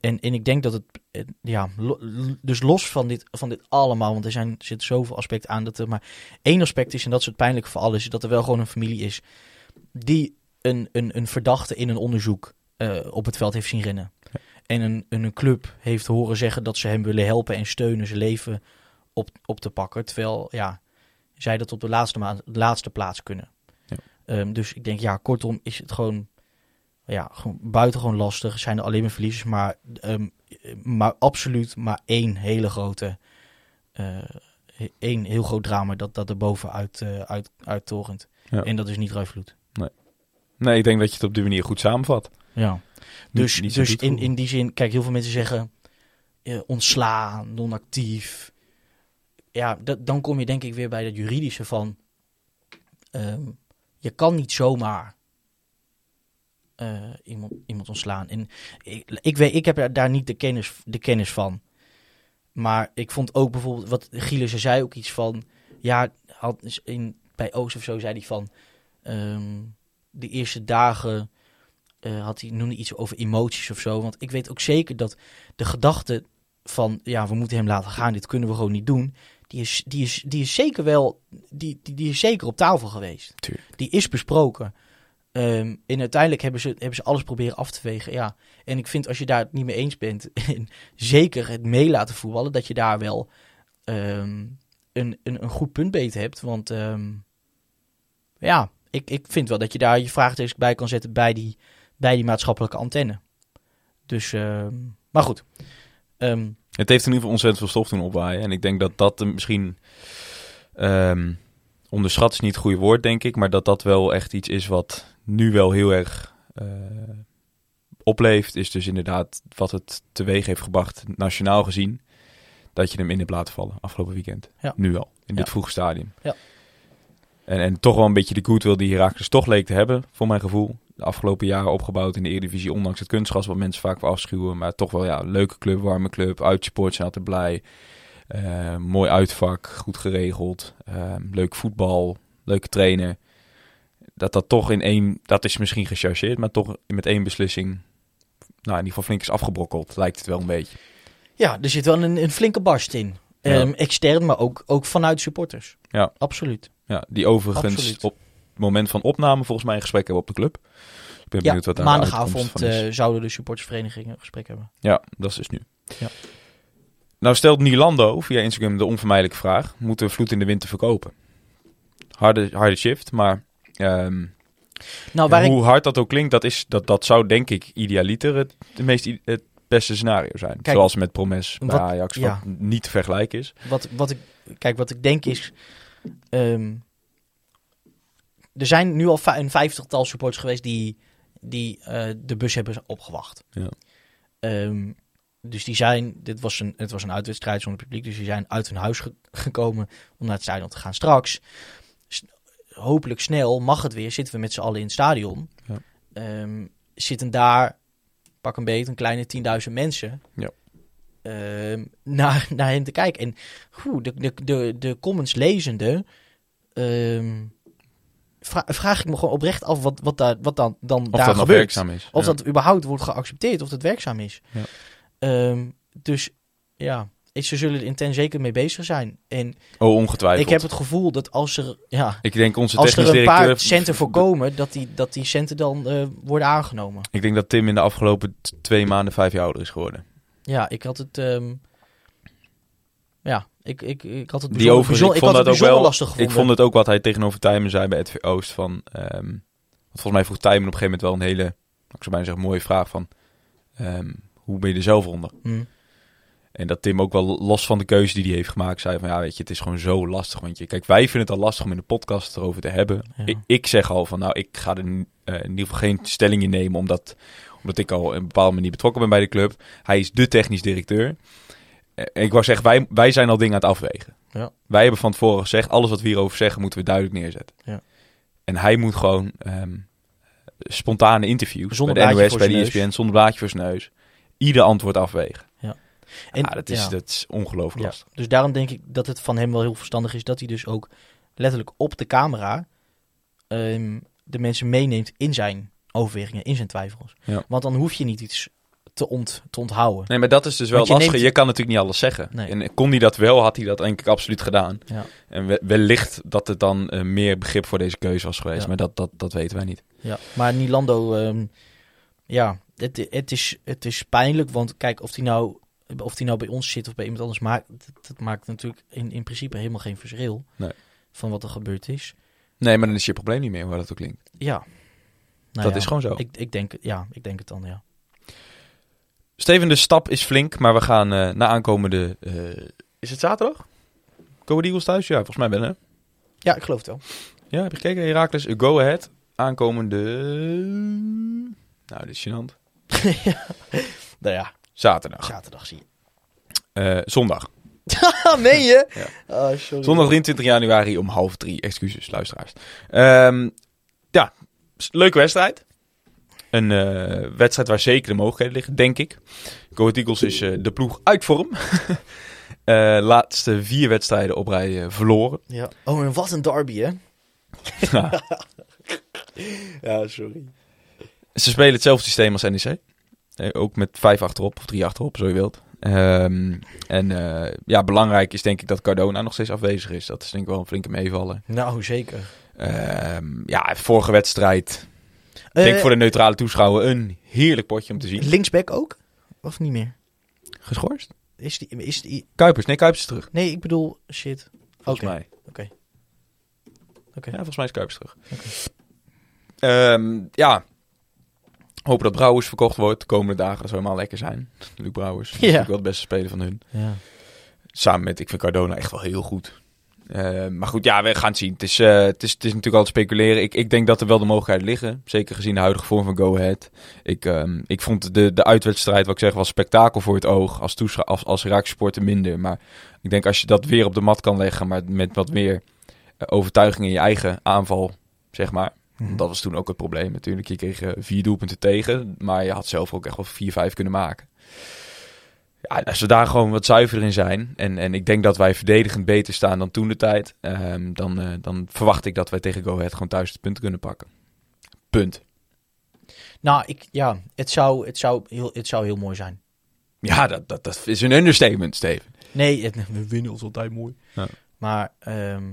en, en ik denk dat het, eh, ja, lo- dus los van dit, van dit allemaal, want er zijn, er zit zoveel aspecten aan, dat er maar één aspect is, en dat is het pijnlijke voor alles, is dat er wel gewoon een familie is die een, een, een verdachte in een onderzoek eh, op het veld heeft zien rennen. Ja. En een, een club heeft horen zeggen dat ze hem willen helpen en steunen zijn leven op, op te pakken. Terwijl ja, zij dat op de laatste, maand, laatste plaats kunnen. Ja. Ehm, dus ik denk, ja, kortom is het gewoon, ja, gewoon buitengewoon lastig. Zijn er alleen maar verliezers, maar, ehm, maar absoluut maar één hele grote, eh, één heel groot drama dat, dat er bovenuit uit, uit, uittorent. Ja. En dat is niet Ruifvloed. Nee, ik denk dat je het op die manier goed samenvat. Ja. Dus, niet dus in, in die zin, kijk, heel veel mensen zeggen eh, ontslaan, non-actief. Ja, dat, dan kom je denk ik weer bij dat juridische van... ehm, je kan niet zomaar eh, iemand, iemand ontslaan. En ik, ik, weet, ik heb daar niet de kennis, de kennis van. Maar ik vond ook bijvoorbeeld, wat Gielissen zei ook iets van... Ja, had in, bij Oost of zo zei hij van... ehm, de eerste dagen eh, had hij noemde iets over emoties of zo. Want ik weet ook zeker dat de gedachte van ja, we moeten hem laten gaan, dit kunnen we gewoon niet doen. Die is, die is, die is zeker wel, die, die, die is zeker op tafel geweest. Tuurlijk. Die is besproken. Ehm, en uiteindelijk hebben ze, hebben ze alles proberen af te wegen. Ja. En ik vind als je daar het niet mee eens bent, en zeker het mee laten voetballen, dat je daar wel ehm, een, een, een goed punt beet hebt. Want ehm, ja, ik, ik vind wel dat je daar je vraagtekens bij kan zetten bij die, bij die maatschappelijke antenne. Dus, maar goed. Het heeft in ieder geval ontzettend veel stof doen opwaaien. En ik denk dat dat misschien... onderschat is niet het goede woord, denk ik. Maar dat dat wel echt iets is wat nu wel heel erg eh, opleeft. Is dus inderdaad wat het teweeg heeft gebracht, nationaal gezien. Dat je hem in hebt laten vallen afgelopen weekend. Ja. Nu al, in dit Ja. vroege stadium. Ja. En, en toch wel een beetje de goodwill die Herakles toch leek te hebben, voor mijn gevoel. De afgelopen jaren opgebouwd in de Eredivisie, ondanks het kunstgas, wat mensen vaak afschuwen. Maar toch wel, ja, leuke club, warme club. Uitsupport zijn altijd blij. Eh, mooi uitvak, goed geregeld. eh, leuk voetbal, leuke trainer. Dat dat toch in één, dat is misschien gechargeerd, maar toch met één beslissing, nou in ieder geval flink is afgebrokkeld, lijkt het wel een beetje. ja, er zit wel een, een flinke barst in. Ja. Ehm, extern, maar ook, ook vanuit supporters. Ja. Absoluut. Ja, die overigens Absoluut. op het moment van opname volgens mij een gesprek hebben op de club. Ik ben Ja, benieuwd wat daar de uitkomst maandagavond eh, zouden de supportersverenigingen een gesprek hebben. Ja, dat is dus nu. Ja. Nou stelt Nilando via Instagram de onvermijdelijke vraag. Moeten we Vloed in de winter verkopen? Harde, harde shift, maar ehm, Nou, waar ik, hoe hard dat ook klinkt, dat, is, dat, dat zou denk ik idealiter het, het, meest, het beste scenario zijn. Kijk, Zoals met Promes bij wat- Ajax, wat ja. niet te vergelijken is. wat, wat ik, kijk, wat ik denk is. ehm, er zijn nu al een vijftigtal supporters geweest die, die eh, de bus hebben opgewacht. Ja. Ehm, dus die zijn, dit was een, het was een uitwedstrijd zonder publiek, dus die zijn uit hun huis ge- gekomen om naar het stadion te gaan. Straks, hopelijk snel, mag het weer, zitten we met z'n allen in het stadion. Ja. Ehm, zitten daar, pak een beet, een kleine 10.000 mensen Ja. ehm, naar, naar hem te kijken. En goed, de, de, de, de comments lezende, ehm, vra- vraag ik me gewoon oprecht af wat, wat, daar, wat dan, dan Of daar dat gebeurt. werkzaam is. Of Ja. dat überhaupt wordt geaccepteerd, of dat werkzaam is. Ja. Dus ja, ze zullen er intern zeker mee bezig zijn. En Oh, ongetwijfeld. ik heb het gevoel dat als er, ja, Ik denk onze als er een paar centen voor komen, dat die, dat die centen dan eh, worden aangenomen. Ik denk dat Tim in de afgelopen twee maanden vijf jaar ouder is geworden. Ja, ik had het. ehm, ja, ik, ik, ik had het Die overigens, bijzonder- ik ik vond had het ook wel- lastig gevonden. Ik vond het ook wat hij tegenover Tijmen zei bij het Oost van... want volgens mij vroeg Tijmen op een gegeven moment wel een hele, ik zou bijna zeggen, mooie vraag van... ehm, hoe ben je er zelf onder? Hm. En dat Tim ook wel los van de keuze die hij heeft gemaakt, zei van ja, weet je, het is gewoon zo lastig. Want je, kijk, wij vinden het al lastig om in de podcast erover te hebben. Ja. Ik, ik zeg al van nou, ik ga er eh, in ieder geval geen stelling in nemen, omdat, omdat ik al een bepaalde manier betrokken ben bij de club. Hij is de technisch directeur. Eh, ik wou zeggen, wij, wij zijn al dingen aan het afwegen. Ja. Wij hebben van tevoren gezegd, alles wat we hierover zeggen, moeten we duidelijk neerzetten. Ja. En hij moet gewoon ehm, spontane interviews Zonder bij de NOS, bij de ESPN, zonder blaadje voor zijn neus. Ieder antwoord afwegen. En, dat is, ja. dat is ongelooflijk Ja, dus daarom denk ik dat het van hem wel heel verstandig is dat hij dus ook letterlijk op de camera ehm, de mensen meeneemt in zijn overwegingen, in zijn twijfels. Ja. Want dan hoef je niet iets te, ont, te onthouden. Nee, maar dat is dus wel Want je lastig. neemt- Je kan natuurlijk niet alles zeggen. Nee. En kon hij dat wel, had hij dat denk ik absoluut gedaan. Ja. En we- wellicht dat het dan eh, meer begrip voor deze keuze was geweest. Ja. Maar dat, dat, dat weten wij niet. Ja, maar Nilando, ehm, ja, het, het, is, het is pijnlijk, want kijk, of hij nou, of die nou bij ons zit of bij iemand anders, maakt, dat, dat maakt natuurlijk in, in principe helemaal geen verschil Nee. van wat er gebeurd is. Nee, maar dan is je probleem niet meer hoe dat ook klinkt. Ja. Nou dat ja, is gewoon zo. Ik, ik denk, ja, ik denk het dan, ja. Steven, de stap is flink, maar we gaan eh na aankomende... eh, is het zaterdag? Go Ahead Eagles thuis? Ja, volgens mij wel hè? Ja, ik geloof het wel. Ja, heb je gekeken? Herakles, go ahead. aankomende... Nou, dit is gênant. Nou ja, Zaterdag. zaterdag zie je. Eh, zondag. Meen je? Ja. Oh, sorry. Zondag 23 januari om half drie. Excuses, luisteraars. Ehm, ja, leuke wedstrijd. Een eh, wedstrijd waar zeker de mogelijkheden liggen, denk ik. Go Ahead Eagles is eh, de ploeg uit vorm. Eh, laatste vier wedstrijden op rij verloren. Ja. Oh, en wat een derby, hè? Ja, sorry. Ze spelen hetzelfde systeem als NEC. Ook met vijf achterop of drie achterop, zo je wilt. Ehm, en eh, ja, belangrijk is denk ik dat Cardona nog steeds afwezig is. Dat is denk ik wel een flinke meevaller. Nou, zeker. Ehm, ja, vorige wedstrijd. Ik denk Eh, voor de neutrale toeschouwer een heerlijk potje om te zien. Linksback ook? Of niet meer? Geschorst? Is die... Is die Kuipers, nee, Kuipers is terug. nee, ik bedoel... Shit. Volgens Oké. mij. Oké. Oké. Ja, volgens mij is Kuipers terug. Ehm, ja. Hopen dat Brouwers verkocht wordt de komende dagen. Dat zou helemaal lekker zijn. Luc Brouwers. Dat is natuurlijk wel de beste speler van hun. Ja. Samen met, ik vind Cardona echt wel heel goed. Eh, maar goed, ja, we gaan het zien. Het is, eh, het is, het is natuurlijk altijd speculeren. Ik, ik denk dat er wel de mogelijkheden liggen. Zeker gezien de huidige vorm van Go Ahead. Ik, ehm, ik vond de, de uitwedstrijd, wat ik zeg, was spektakel voor het oog. Als, toeschou- als, als Raaksporter minder. Maar ik denk als je dat weer op de mat kan leggen, maar met wat meer eh, overtuiging in je eigen aanval, zeg maar. Mhm. Dat was toen ook het probleem natuurlijk. Je kreeg eh, vier doelpunten tegen, maar je had zelf ook echt wel vier, vijf kunnen maken. Ja, als we daar gewoon wat zuiverder in zijn. En, en ik denk dat wij verdedigend beter staan dan toen de tijd. ehm, dan, eh, dan verwacht ik dat wij tegen Go Ahead gewoon thuis de punten kunnen pakken. Punt. Nou, ik, ja, het zou, het, zou heel, het zou heel mooi zijn. Ja, dat, dat, dat is een understatement, Steven. Nee, het, we winnen is altijd mooi. Ja. Maar ehm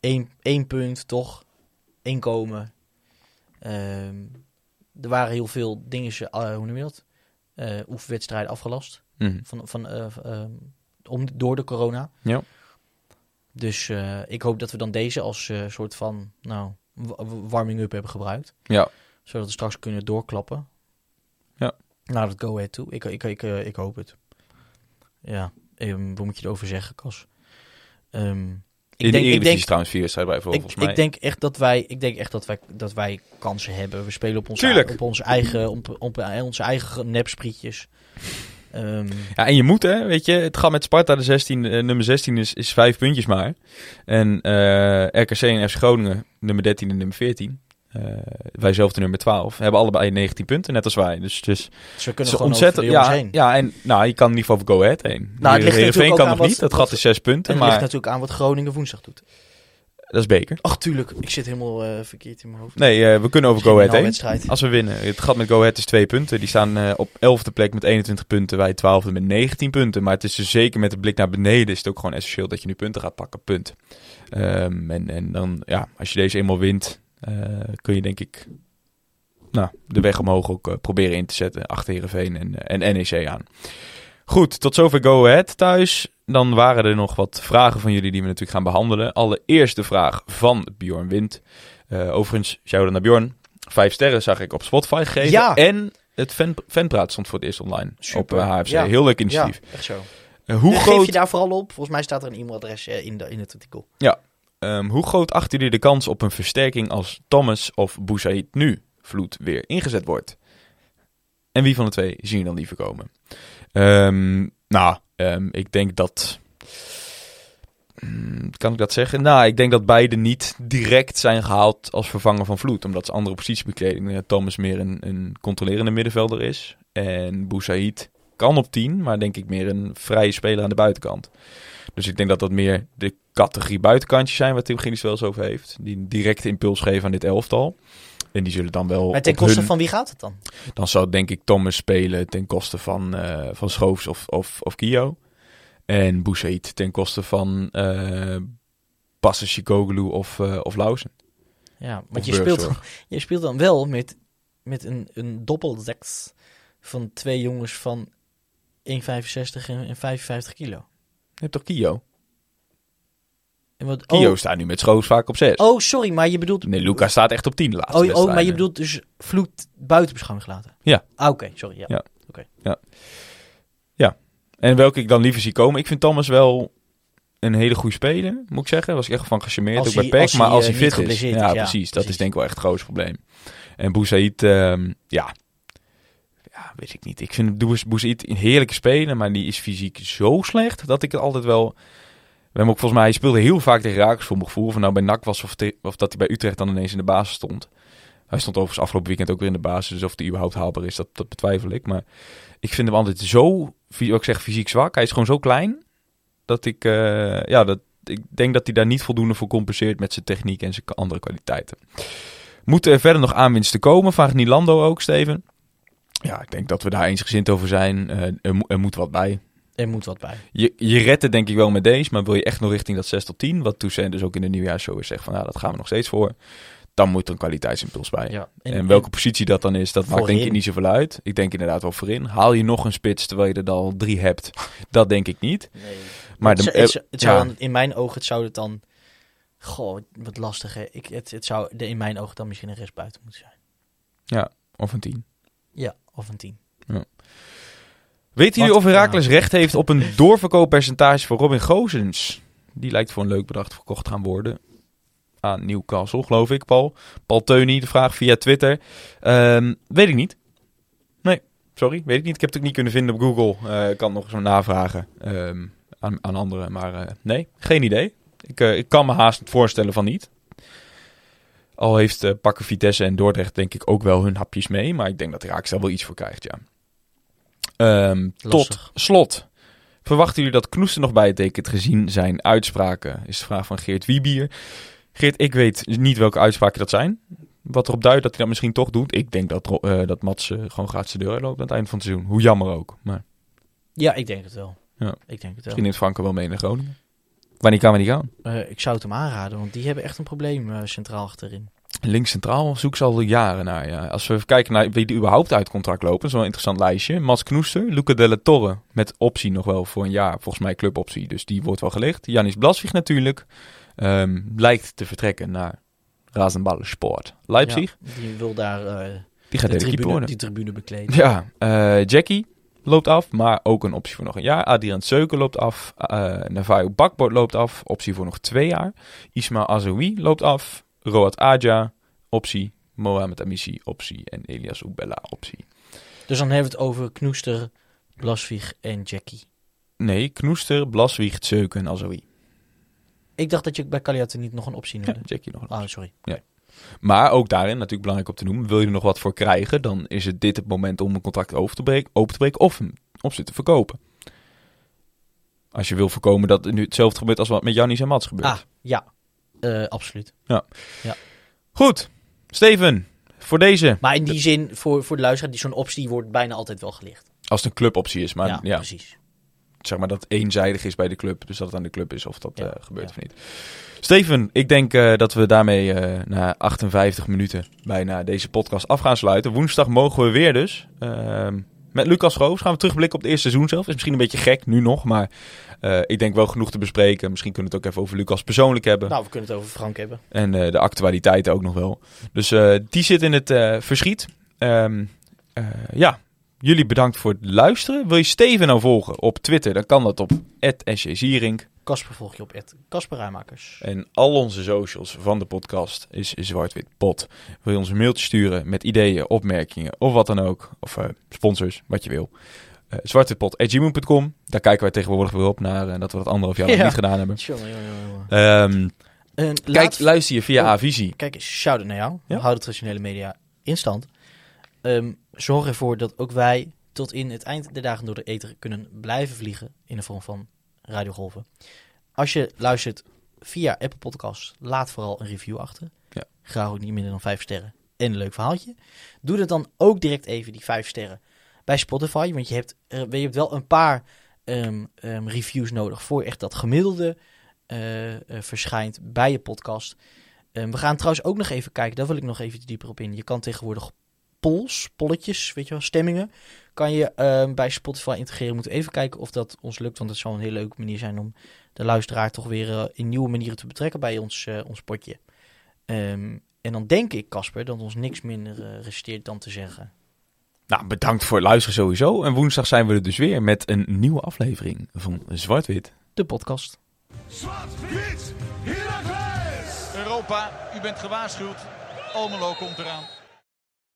één, één punt toch, inkomen. Ehm, er waren heel veel dingen, eh, hoe noem je dat? Eh oefenwedstrijden afgelast. Mhm. Van, van, eh, om, door de corona. Ja. Dus ik hoop dat we dan deze als soort van nou, wa- wa- warming-up hebben gebruikt. Ja. Zodat we straks kunnen doorklappen. Ja. Naar het go-ahead toe. Ik, ik, ik, ik hoop het. Ja, ehm, wat moet je erover zeggen, Cas? Ehm, ik In de denk, ik denk, trouwens vier wedstrijden bij volgens mij. ik denk echt dat wij, ik denk echt dat wij, dat wij kansen hebben. We spelen op onze, Tuurlijk. op onze eigen, op, op onze eigen nepsprietjes. Ehm, Ja, en je moet hè, weet je, het gaat met Sparta de 16, eh, nummer 16 is, is vijf puntjes maar. En eh, RKC en FC Groningen, nummer 13 en nummer 14. Eh, wij zelf de nummer 12, hebben allebei 19 punten, net als wij. Dus, dus dus we kunnen gewoon ontzettend. over Ja, heen. ja, en nou, je kan in ieder geval over Go Ahead heen. Nou, het ligt Heerenveen natuurlijk ook kan nog wat- niet, dat gat is 6 punten, En het ligt maar natuurlijk aan wat Groningen woensdag doet. dat is beker. Ach, tuurlijk. Ik zit helemaal eh, verkeerd in mijn hoofd. Nee, eh, we kunnen over Go Ahead heen. wedstrijd. Als we winnen. Het gat met Go Ahead is twee punten. Die staan eh, op 11e plek met 21 punten. Wij 12e met 19 punten. Maar het is dus zeker met de blik naar beneden is het ook gewoon essentieel dat je nu punten gaat pakken. Punt. Ehm, en, en dan, ja, als je deze eenmaal wint, kun je denk ik nou, de weg omhoog ook eh, proberen in te zetten. Achter Heerenveen en, eh, en NEC aan. Goed, tot zover Go Ahead thuis. Dan waren er nog wat vragen van jullie die we natuurlijk gaan behandelen. Allereerst de vraag van Bjorn Wind. Eh, overigens, shout-out naar Bjorn. Vijf sterren zag ik op Spotify gegeven. Ja. En het fan, fanpraat stond voor het eerst online Super. op eh, HFC. Ja. Heel leuk initiatief. Ja, echt zo. Eh, hoe, Geef je daar vooral op. Volgens mij staat er een e-mailadres eh, in, de, in het artikel. Ehm, hoe groot achten jullie de kans op een versterking als Thomas of Boussaïd nu vloed weer ingezet wordt? En wie van de twee zien je dan liever komen? Ehm, nou, ehm, ik denk dat... Hmm, kan ik dat zeggen? Nou, ik denk dat beide niet direct zijn gehaald als vervanger van Vloed. Omdat ze andere posities bekleden. Dat Thomas meer een, een controlerende middenvelder is. En Boussaïd kan op 10, maar denk ik meer een vrije speler aan de buitenkant. Dus ik denk dat dat meer de categorie buitenkantjes zijn waar Tim Gillis wel eens over heeft. Die een directe impuls geven aan dit elftal. En die zullen dan wel Maar ten koste hun- van wie gaat het dan? dan zou denk ik Thomas spelen ten koste van, eh van Schoofs of, of, of Kio. En Boussaïd ten koste van eh Passe Chicoglu of, eh of Lausen. Ja, want je speelt, je speelt dan wel met, met een, een van twee jongens van 1,65 en, en 55 kilo. Je hebt toch Kio? En wat, Kio oh, staat nu met Schoofs vaak op 6. oh, sorry, maar je bedoelt... Nee, Luca staat echt op 10 de laatste Oh, oh, maar je bedoelt dus vloed buiten beschouwing gelaten? Ja. Ah, Oké, sorry. Ja. Ja. En welke ik dan liever zie komen. Ik vind Thomas wel een hele goede speler, moet ik zeggen. Was ik echt van gecharmeerd, ook bij PEC. Maar als eh, hij niet fit is, ja, ja, precies. Dat precies. is denk ik wel echt het grootste probleem. En Boussaïd, ehm, ja... Ja, weet ik niet. Ik vind Boussaïd een heerlijke speler, maar die is fysiek zo slecht dat ik het altijd wel... We hebben ook volgens mij, hij speelde heel vaak tegen Rakers voor mijn gevoel. Of nou bij NAC was of, dat hij bij Utrecht dan ineens in de basis stond. Hij stond overigens afgelopen weekend ook weer in de basis. Dus of hij überhaupt haalbaar is, dat, betwijfel ik. Maar ik vind hem altijd zo, ik zeg, fysiek zwak. Hij is gewoon zo klein. Dat ik, eh, ja, dat, ik denk dat hij daar niet voldoende voor compenseert met zijn techniek en zijn andere kwaliteiten. Moeten er verder nog aanwinsten komen? Vraagt Nilando ook, Steven. Ja, ik denk dat we daar eensgezind over zijn. Eh, er, mo- er moet wat bij. Er moet wat bij. Je, je redt het denk ik wel met deze, maar wil je echt nog richting dat 6 tot 10, wat Toussaint dus ook in de nieuwjaarsshow weer zegt van ja, dat gaan we nog steeds voor, dan moet er een kwaliteitsimpuls bij. Ja. En, welke positie dat dan is, dat maakt denk ik niet zoveel uit. Ik denk inderdaad wel voorin. Haal je nog een spits terwijl je er al drie hebt, dat denk ik niet. Nee. Maar het, de- zou- het, zou- het zou ja. dan, in mijn ogen, het zou het dan... Goh, wat lastig hè. Ik, het, het zou de- in mijn ogen dan misschien een rest buiten moeten zijn. Of een 10. Ja, of een 10. Weten jullie Wat- of Herakles ja. recht heeft op een doorverkooppercentage voor Robin Gozens? Die lijkt voor een leuk bedrag verkocht te gaan worden. Aan Newcastle, geloof ik, Paul. Paul Teuny, de vraag via Twitter. Ehm, weet ik niet. Nee, sorry, weet ik niet. Ik heb het ook niet kunnen vinden op Google. Eh, ik kan het nog eens navragen ehm, aan, aan anderen. Maar eh, nee, geen idee. Ik, eh, ik kan me haast voorstellen van niet. Al heeft eh, pakken Vitesse en Dordrecht denk ik ook wel hun hapjes mee. Maar ik denk dat Herakles daar wel iets voor krijgt, ja. Ehm, tot slot. Verwachten jullie dat Knoester nog bijtekent gezien zijn uitspraken? Is de vraag van Geert Wiebier. Geert, ik weet niet welke uitspraken dat zijn. Wat erop duidt dat hij dat misschien toch doet. Ik denk dat, eh, dat Mats eh, gewoon gratis de deur uitloopt aan het eind van het seizoen. Hoe jammer ook. Maar Ja, ik denk het wel. Ja. Ik denk het wel. misschien neemt Franke wel mee naar Groningen. Wanneer kan we niet gaan? Eh, ik zou het hem aanraden, want die hebben echt een probleem eh, centraal achterin. Links centraal zoek ze al jaren naar. Ja. Als we kijken naar wie er überhaupt uit contract lopen. Dat is wel een interessant lijstje. Mats Knoester, Luca Della Torre. Met optie nog wel voor een jaar. Volgens mij cluboptie. Dus die wordt wel gelicht. Janis Blaswig natuurlijk. Ehm, lijkt te vertrekken naar Rasenballensport. Leipzig. Ja, die wil daar eh, Die gaat de de tribune, die tribune bekleden. Ja, Jackie loopt af, maar ook een optie voor nog een jaar. Adrian Seuken loopt af. eh Navajo Bakbord loopt af, optie voor nog twee jaar. Ismail Azoui loopt af. Roat Aja, optie. Mohamed Amissi, optie. En Elias Ubella, optie. Dus dan hebben we het over Knoester, Blasvig en Jackie. Nee, Knoester, Blaswieg, Seuken en Azoui. Ik dacht dat je bij Kaliate niet nog een optie Ja, noemde. Jackie nog een Ah, sorry. Maar ook daarin, natuurlijk belangrijk om te noemen, wil je er nog wat voor krijgen, dan is het dit het moment om een contract over te breken, open te breken of hem optie te verkopen. Als je wil voorkomen dat nu hetzelfde gebeurt als wat met Jannis en Mats gebeurt. Ah, ja. Eh, absoluut. Goed, Steven, voor deze, Maar in die zin, voor, voor de luisteraar, die zo'n optie wordt bijna altijd wel gelicht. als het een cluboptie is, maar ja, ja, precies. Zeg maar dat eenzijdig is bij de club, dus dat het aan de club is of dat Ja, eh, gebeurt ja. of niet. Steven, ik denk eh, dat we daarmee eh, na 58 minuten bijna deze podcast af gaan sluiten. Woensdag mogen we weer dus. Ehm, met Lucas Roos gaan we terugblikken op het eerste seizoen zelf. Is misschien een beetje gek nu nog, maar ik denk wel genoeg te bespreken. Misschien kunnen we het ook even over Lucas persoonlijk hebben. Nou, we kunnen het over Frank hebben. En de actualiteiten ook nog wel. Dus die zit in het verschiet. Ehm, eh, ja, jullie bedankt voor het luisteren. Wil je Steven nou volgen op Twitter? Dan kan dat op @sjzierink. Kasper volg je op. Kasper Rijmakers. En al onze socials van de podcast is Zwartwit Pot. Wil je ons een mailtje sturen met ideeën, opmerkingen of wat dan ook. Of eh, sponsors, wat je wil. Uh, zwartwitpot.gmail.com. Daar kijken wij tegenwoordig weer op naar eh, dat we dat anderhalf jaar Ja. niet gedaan hebben. Jongen, jongen, jongen. Ehm, kijk, laat- luister je via Oh. Avisie. Kijk eens, shout-out naar jou. Ja? Hou de traditionele media in stand. Ehm, zorg ervoor dat ook wij tot in het eind der dagen door de ether kunnen blijven vliegen in de vorm van radiogolven. Als je luistert via Apple Podcasts, laat vooral een review achter. Ja. Graag ook niet minder dan vijf sterren en een leuk verhaaltje. Doe dat dan ook direct even, die vijf sterren, bij Spotify. Want je hebt, eh, je hebt wel een paar ehm, ehm, reviews nodig voor echt dat gemiddelde eh, eh, verschijnt bij je podcast. Ehm, we gaan trouwens ook nog even kijken, daar wil ik nog even dieper op in. Je kan tegenwoordig polls, polletjes, weet je wel, stemmingen, kan je ehm, bij Spotify integreren. We moeten even kijken of dat ons lukt, want het zou een hele leuke manier zijn om de luisteraar toch weer eh, in nieuwe manieren te betrekken bij ons, eh, ons potje. Ehm, en dan denk ik, Casper, dat ons niks minder eh, resteert dan te zeggen. Nou, bedankt voor het luisteren sowieso. En woensdag zijn we er dus weer met een nieuwe aflevering van Zwart-Wit. De podcast. Zwart-wit! Europa, u bent gewaarschuwd. Almelo komt eraan.